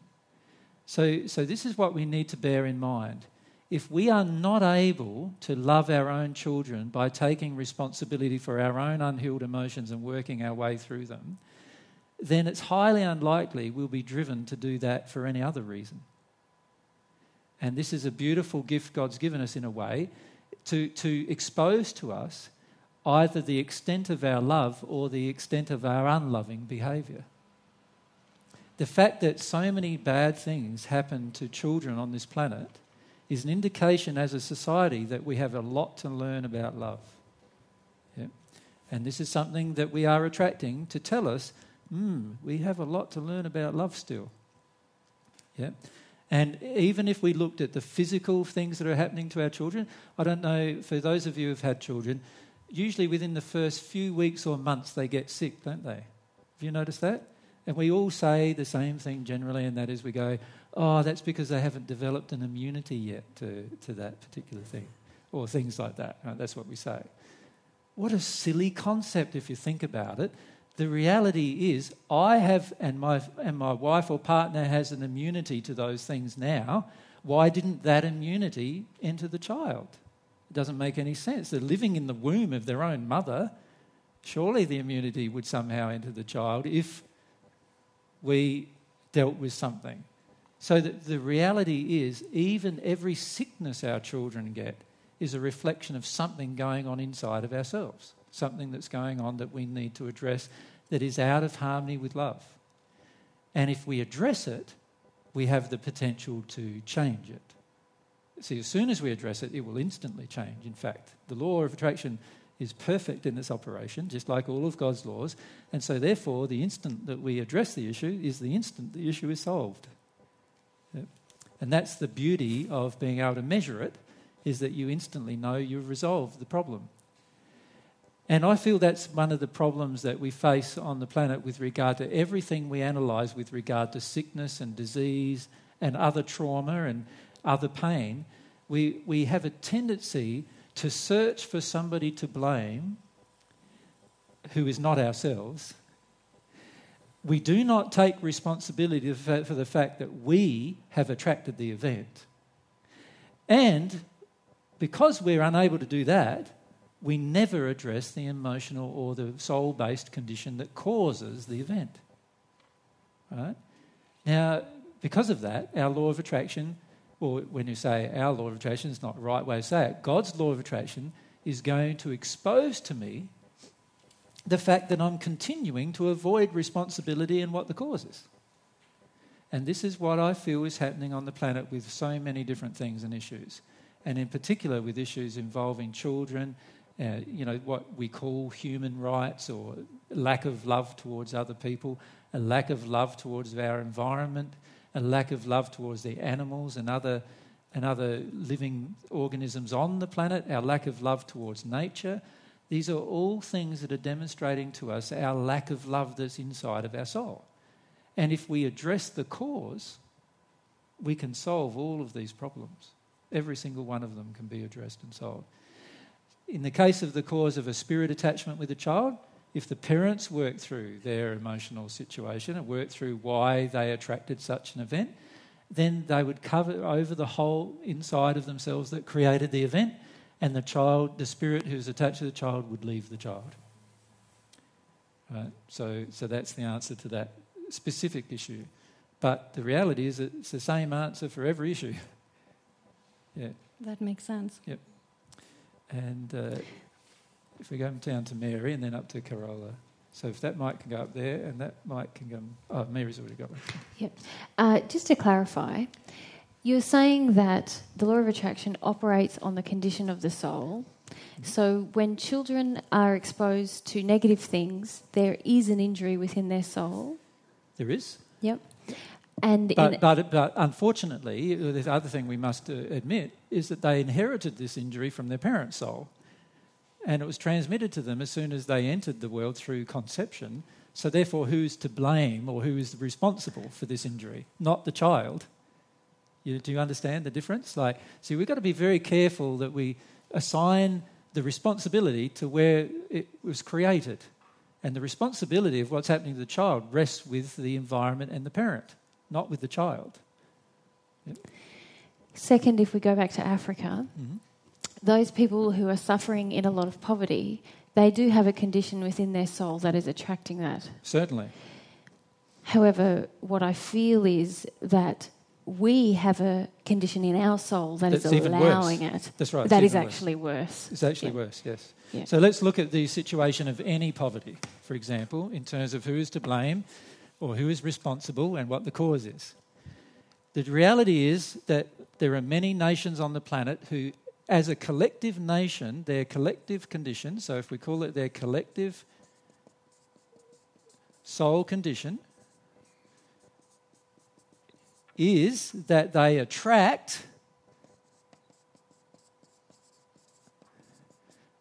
So, so this is what we need to bear in mind. If we are not able to love our own children by taking responsibility for our own unhealed emotions and working our way through them, then it's highly unlikely we'll be driven to do that for any other reason. And this is a beautiful gift God's given us in a way to, to expose to us either the extent of our love or the extent of our unloving behaviour. The fact that so many bad things happen to children on this planet is an indication as a society that we have a lot to learn about love. Yeah? And this is something that we are attracting to tell us, hmm, we have a lot to learn about love still. Yeah? And even if we looked at the physical things that are happening to our children, I don't know, for those of you who've had children, usually within the first few weeks or months they get sick, don't they? Have you noticed that? And we all say the same thing generally, and that is we go, oh, that's because they haven't developed an immunity yet to, to that particular thing, or things like that. That's what we say. What a silly concept if you think about it. The reality is, I have, and my, and my wife or partner has an immunity to those things now. Why didn't that immunity enter the child? It doesn't make any sense. They're living in the womb of their own mother. Surely the immunity would somehow enter the child if we dealt with something. So that the reality is, even every sickness our children get is a reflection of something going on inside of ourselves, something that's going on that we need to address that is out of harmony with love. And if we address it, we have the potential to change it. See, as soon as we address it, it will instantly change. In fact, the law of attraction is perfect in its operation, just like all of God's laws. And so, therefore, the instant that we address the issue is the instant the issue is solved. And that's the beauty of being able to measure it, is that you instantly know you've resolved the problem. And I feel that's one of the problems that we face on the planet with regard to everything we analyse with regard to sickness and disease and other trauma and other pain. We, we have a tendency to search for somebody to blame who is not ourselves. We do not take responsibility for the fact that we have attracted the event. And because we're unable to do that, we never address the emotional or the soul based condition that causes the event. Right? Now, because of that, our law of attraction, or when you say our law of attraction, is not the right way to say it, God's law of attraction is going to expose to me the fact that I'm continuing to avoid responsibility and what the cause is. And this is what I feel is happening on the planet with so many different things and issues. And in particular with issues involving children, uh, you know, what we call human rights or lack of love towards other people, a lack of love towards our environment, a lack of love towards the animals and other, and other living organisms on the planet, our lack of love towards nature. These are all things that are demonstrating to us our lack of love that's inside of our soul. And if we address the cause, we can solve all of these problems. Every single one of them can be addressed and solved. In the case of the cause of a spirit attachment with a child, if the parents work through their emotional situation and work through why they attracted such an event, then they would cover over the hole inside of themselves that created the event, and the child, the spirit who's attached to the child, would leave the child. Right? So, so that's the answer to that specific issue. But the reality is it's the same answer for every issue. yeah. That makes sense. Yep. And uh, if we go down to Mary and then up to Carola. So if that mic can go up there and that mic can go. Oh, Mary's already got one. Yep. Uh, just to clarify, you're saying that the law of attraction operates on the condition of the soul. So when children are exposed to negative things, there is an injury within their soul. There is. Yep. And but, but, but unfortunately, the other thing we must uh, admit is that they inherited this injury from their parents' soul. And it was transmitted to them as soon as they entered the world through conception. So, therefore, who's to blame or who is responsible for this injury? Not the child. You, do you understand the difference? Like, see, we've got to be very careful that we assign the responsibility to where it was created. And the responsibility of what's happening to the child rests with the environment and the parent, not with the child. Yep. Second, if we go back to Africa, mm-hmm. those people who are suffering in a lot of poverty, they do have a condition within their soul that is attracting that. Certainly. However, what I feel is that we have a condition in our soul that That's is allowing it. That's right. That is actually worse. It's actually yeah. worse, yes. Yeah. So let's look at the situation of any poverty, for example, in terms of who is to blame or who is responsible and what the cause is. The reality is that there are many nations on the planet who, as a collective nation, their collective condition, so if we call it their collective soul condition, is that they attract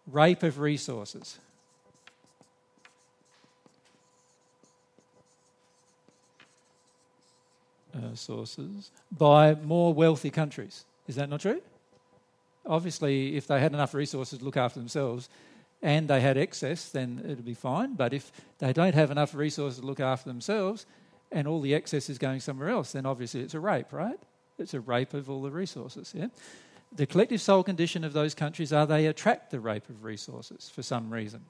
rape of resources. Uh, sources by more wealthy countries. Is that not true? Obviously, if they had enough resources to look after themselves and they had excess, then it'd be fine. But if they don't have enough resources to look after themselves and all the excess is going somewhere else, then obviously it's a rape, right? It's a rape of all the resources, yeah? The collective soul condition of those countries are they attract the rape of resources for some reason.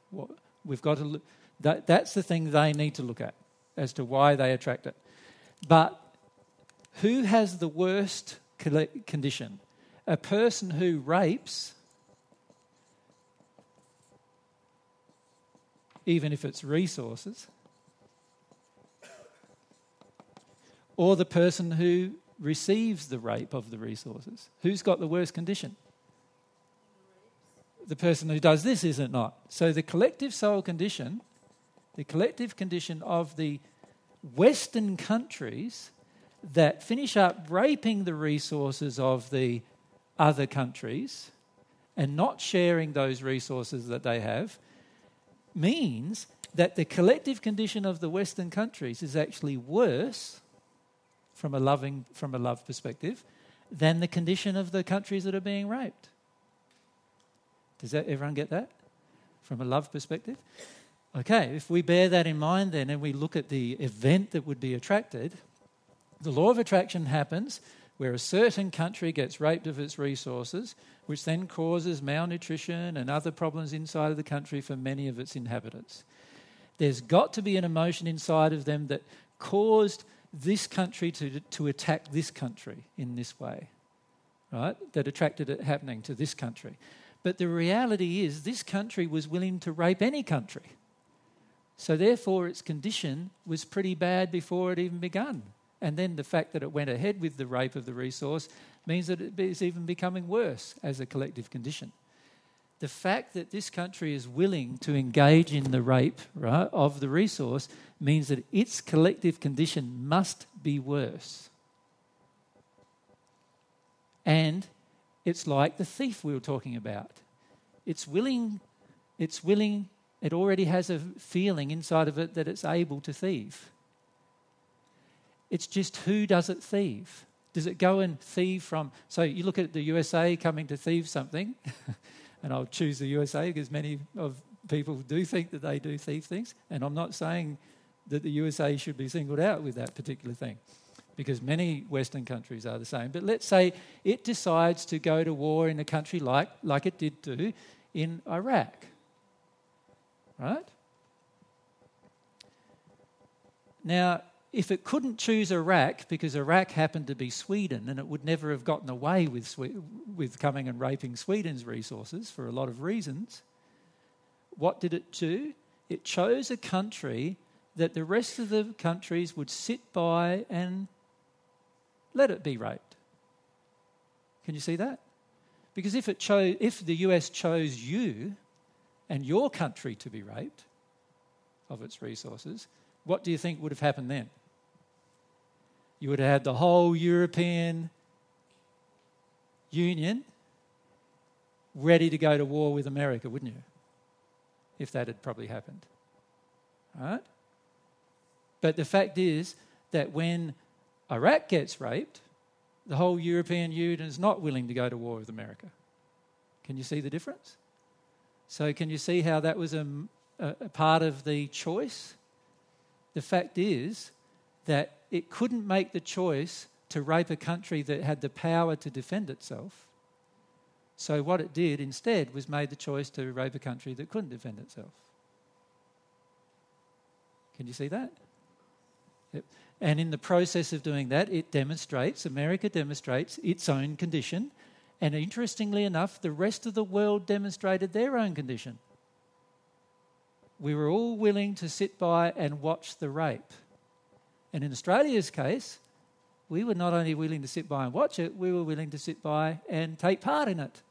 We've got to look, that, that's the thing they need to look at as to why they attract it. But who has the worst condition? A person who rapes, even if it's resources, or the person who receives the rape of the resources? Who's got the worst condition? The person who does this, is it not? So the collective soul condition, the collective condition of the Western countries that finish up raping the resources of the other countries and not sharing those resources that they have means that the collective condition of the Western countries is actually worse from a loving from a love perspective than the condition of the countries that are being raped. Does that everyone get that? From a love perspective? Okay, if we bear that in mind then and we look at the event that would be attracted, the law of attraction happens where a certain country gets raped of its resources, which then causes malnutrition and other problems inside of the country for many of its inhabitants. There's got to be an emotion inside of them that caused this country to, to attack this country in this way, right? That attracted it happening to this country. But the reality is, this country was willing to rape any country. So, therefore, its condition was pretty bad before it even begun. And then the fact that it went ahead with the rape of the resource means that it is even becoming worse as a collective condition. The fact that this country is willing to engage in the rape right, of the resource means that its collective condition must be worse. And it's like the thief we were talking about. It's willing, it's willing, it already has a feeling inside of it that it's able to thieve. It's just who does it thieve? Does it go and thieve from? So you look at the USA coming to thieve something, and I'll choose the USA because many of people do think that they do thieve things, and I'm not saying that the USA should be singled out with that particular thing because many Western countries are the same. But let's say it decides to go to war in a country like, like it did do in Iraq. Right? Now, if it couldn't choose Iraq because Iraq happened to be Sweden and it would never have gotten away with, with coming and raping Sweden's resources for a lot of reasons, what did it do? It chose a country that the rest of the countries would sit by and let it be raped. Can you see that? Because if, it chose, if the US chose you and your country to be raped of its resources, what do you think would have happened then? You would have had the whole European Union ready to go to war with America, wouldn't you? If that had probably happened. Right? But the fact is that when Iraq gets raped, the whole European Union is not willing to go to war with America. Can you see the difference? So, can you see how that was a, a, part of the choice? The fact is that it couldn't make the choice to rape a country that had the power to defend itself. So, what it did instead was made the choice to rape a country that couldn't defend itself. Can you see that? Yep. And in the process of doing that, it demonstrates, America demonstrates its own condition. And interestingly enough, the rest of the world demonstrated their own condition. We were all willing to sit by and watch the rape. And in Australia's case, we were not only willing to sit by and watch it, we were willing to sit by and take part in it.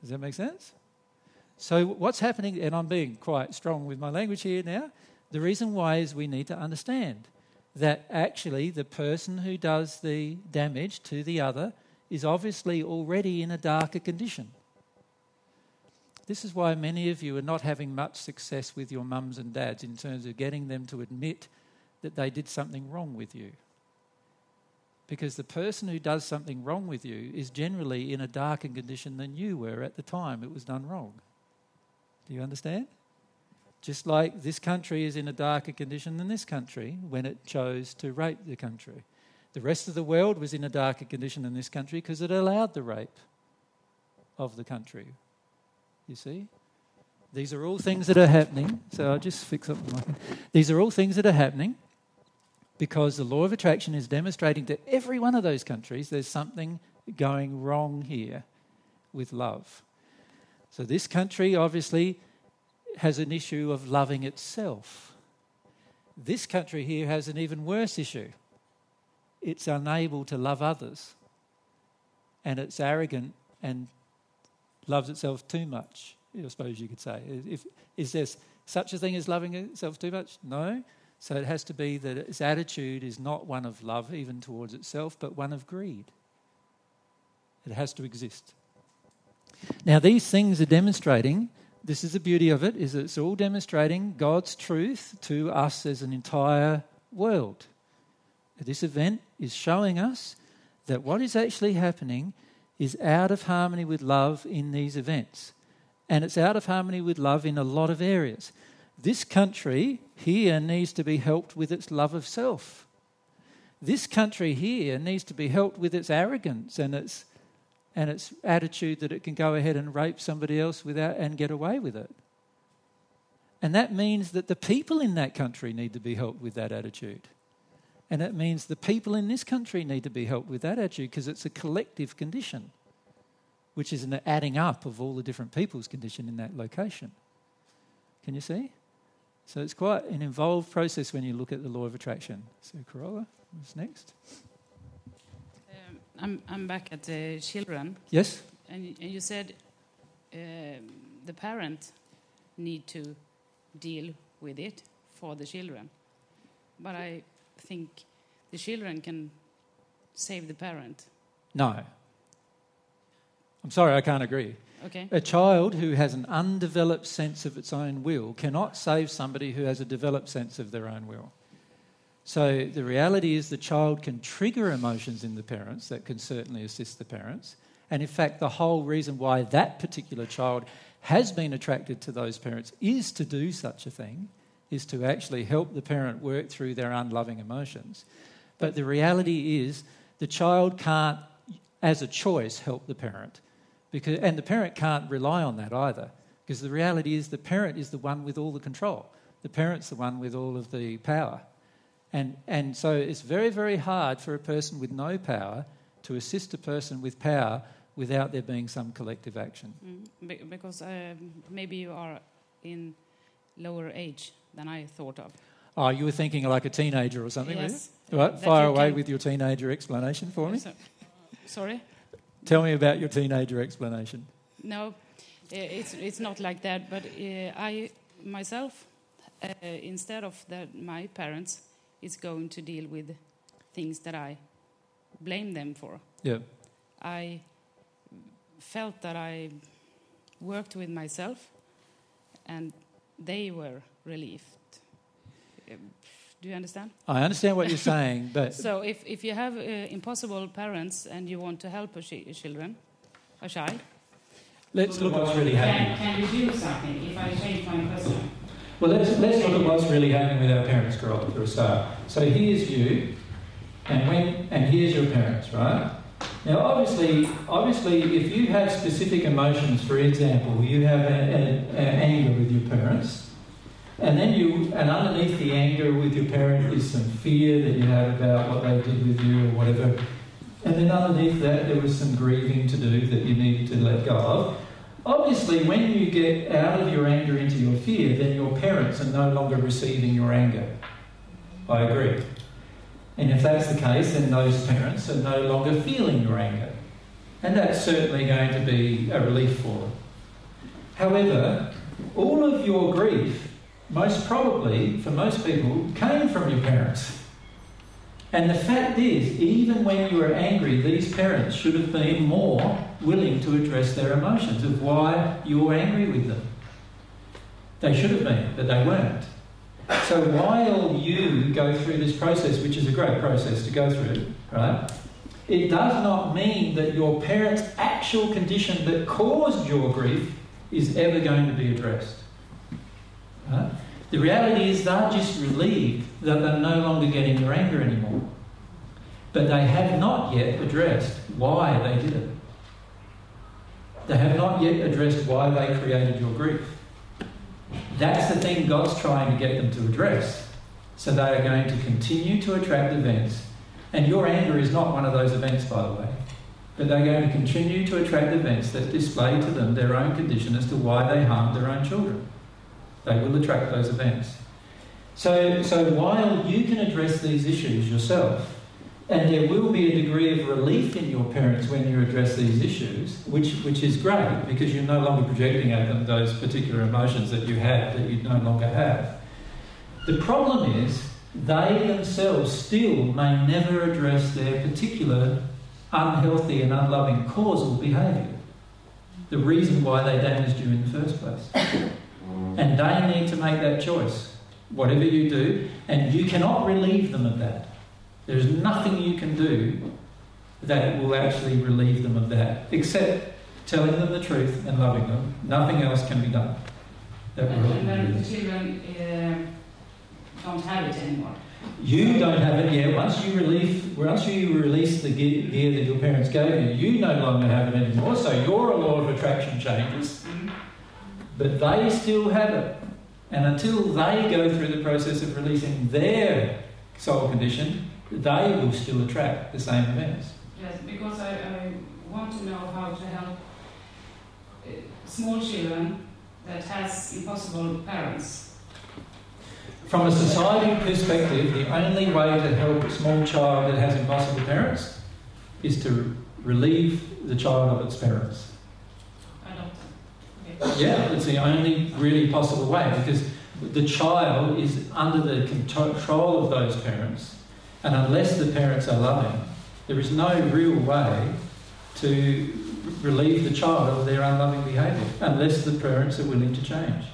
Does that make sense? So, what's happening, and I'm being quite strong with my language here now, the reason why is we need to understand that actually the person who does the damage to the other is obviously already in a darker condition. This is why many of you are not having much success with your mums and dads in terms of getting them to admit that they did something wrong with you. Because the person who does something wrong with you is generally in a darker condition than you were at the time it was done wrong. Do you understand? Just like this country is in a darker condition than this country when it chose to rape the country. The rest of the world was in a darker condition than this country because it allowed the rape of the country. You see? These are all things that are happening. So I'll just fix up my. These are all things that are happening because the law of attraction is demonstrating to every one of those countries there's something going wrong here with love. So this country obviously has an issue of loving itself. This country here has an even worse issue. It's unable to love others. And it's arrogant and loves itself too much, I suppose you could say. If, is there such a thing as loving itself too much? No. So it has to be that its attitude is not one of love, even towards itself, but one of greed. It has to exist. Now, these things are demonstrating this is the beauty of it, is it's all demonstrating God's truth to us as an entire world. This event is showing us that what is actually happening is out of harmony with love in these events. And it's out of harmony with love in a lot of areas. This country here needs to be helped with its love of self. This country here needs to be helped with its arrogance and its and its attitude that it can go ahead and rape somebody else without and get away with it. And that means that the people in that country need to be helped with that attitude. And it means the people in this country need to be helped with that attitude because it's a collective condition, which is an adding up of all the different people's condition in that location. Can you see? So it's quite an involved process when you look at the law of attraction. So Carola, what's next? Um, I'm, I'm back at the children. Yes? And, and you said uh, the parent need to deal with it for the children. But I think the children can save the parent. No. I'm sorry, I can't agree. Okay. A child who has an undeveloped sense of its own will cannot save somebody who has a developed sense of their own will. So the reality is the child can trigger emotions in the parents that can certainly assist the parents. And in fact, the whole reason why that particular child has been attracted to those parents is to do such a thing, is to actually help the parent work through their unloving emotions. But the reality is the child can't, as a choice, help the parent. Because, and the parent can't rely on that either, because the reality is the parent is the one with all the control. The parent's the one with all of the power. And, and so it's very, very hard for a person with no power to assist a person with power without there being some collective action. Mm, because um, maybe you are in lower age than I thought of. Oh, you were thinking like a teenager or something, yes. were you? Right, fire away with your teenager explanation for me. Sorry? Tell me about your teenager explanation. No, it's, it's not like that, but uh, I myself, uh, instead of that, my parents is going to deal with things that I blame them for. Yeah. I felt that I worked with myself and they were relieved. Do you understand? I understand what you're saying, but so if, if you have uh, impossible parents and you want to help a children, a child, let's look at what's really happening. Can, can you do something if I change my question? Well, let's, let's look at what's really happening with our parents, Carola, for a start. So here's you, and when and here's your parents, right? Now, obviously, obviously, if you have specific emotions, for example, you have an anger with your parents, and then you, and underneath the anger with your parent is some fear that you have about what they did with you or whatever, and then underneath that there was some grieving to do that you needed to let go of. Obviously, when you get out of your anger into your fear, then your parents are no longer receiving your anger. I agree. And if that's the case, then those parents are no longer feeling your anger. And that's certainly going to be a relief for them. However, all of your grief, most probably, for most people, came from your parents. And the fact is, even when you were angry, these parents should have been more willing to address their emotions of why you were angry with them. They should have been, but they weren't. So while you go through this process, which is a great process to go through, right, it does not mean that your parents' actual condition that caused your grief is ever going to be addressed. The reality is they're just relieved that they're no longer getting your anger anymore. But they have not yet addressed why they did it. They have not yet addressed why they created your grief. That's the thing God's trying to get them to address. So they are going to continue to attract events. And your anger is not one of those events, by the way. But they're going to continue to attract events that display to them their own condition as to why they harmed their own children. They will attract those events. So, so while you can address these issues yourself, and there will be a degree of relief in your parents when you address these issues, which, which is great because you're no longer projecting at them those particular emotions that you had that you no longer have. The problem is they themselves still may never address their particular unhealthy and unloving causal behaviour, the reason why they damaged you in the first place. And they need to make that choice, whatever you do, and you cannot relieve them of that. There's nothing you can do that will actually relieve them of that, except telling them the truth and loving them. Nothing else can be done. That and, and then the children uh, don't have it anymore. You don't have it yet. Once you release, once you release the gear that your parents gave you, you no longer have it anymore. So your law of attraction changes, but they still have it. And until they go through the process of releasing their soul condition, they will still attract the same events. Yes, because I, I want to know how to help uh, small children that has impossible parents. From a society perspective, the only way to help a small child that has impossible parents is to relieve the child of its parents. Yeah, it's the only really possible way because the child is under the control of those parents, and unless the parents are loving, there is no real way to relieve the child of their unloving behaviour unless the parents are willing to change.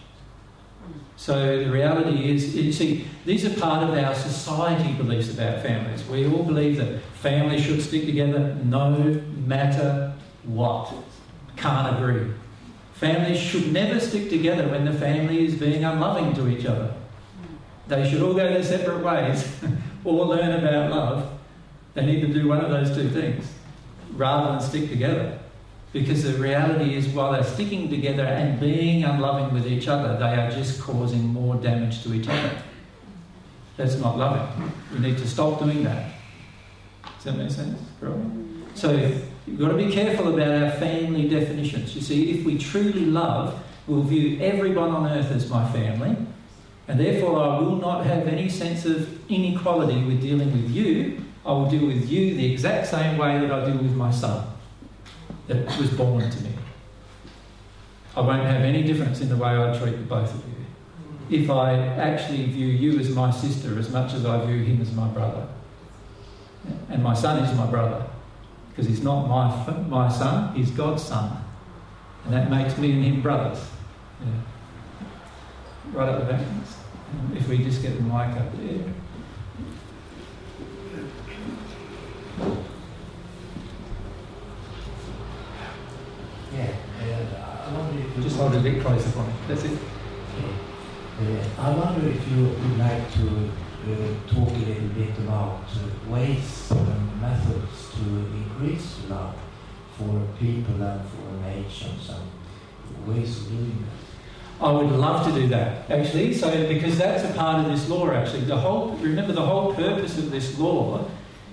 So the reality is, you see, these are part of our society beliefs about families. We all believe that families should stick together no matter what. Can't agree. Families should never stick together when the family is being unloving to each other. They should all go their separate ways or learn about love. They need to do one of those two things rather than stick together. Because the reality is, while they're sticking together and being unloving with each other, they are just causing more damage to each other. That's not loving. We need to stop doing that. Does that make sense? So you've got to be careful about our family definitions. You see, if we truly love, we'll view everyone on earth as my family, and therefore I will not have any sense of inequality with dealing with you. I will deal with you the exact same way that I deal with my son that was born to me. I won't have any difference in the way I treat the both of you. If I actually view you as my sister as much as I view him as my brother. And my son is my brother. Because he's not my, my son, he's God's son. And that makes me and him brothers. Yeah. Right up the back. If we just get the mic up there. Yeah, I wonder if you Just hold it a bit closer for me. That's it. Uh, I wonder if you would like to uh, talk a little bit about uh, ways and methods to increase love for people and for nations and ways of doing that. I would love to do that, actually. So, because that's a part of this law, actually. The whole, remember, the whole purpose of this law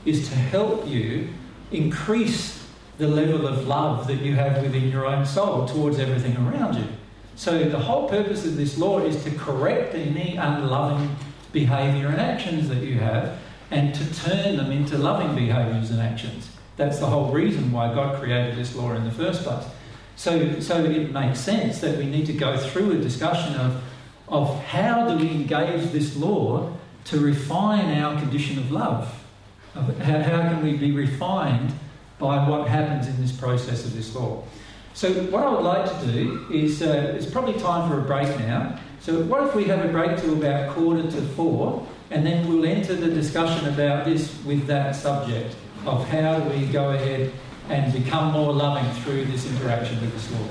is to help you increase the level of love that you have within your own soul towards everything around you. So, the whole purpose of this law is to correct any unloving behaviour and actions that you have and to turn them into loving behaviours and actions. That's the whole reason why God created this law in the first place. So, so it makes sense that we need to go through a discussion of, of how do we engage this law to refine our condition of love? How, how can we be refined by what happens in this process of this law? So, what I would like to do is uh, it's probably time for a break now. So, what if we have a break to about quarter to four, and then we'll enter the discussion about this with that subject of how do we go ahead and become more loving through this interaction with this law.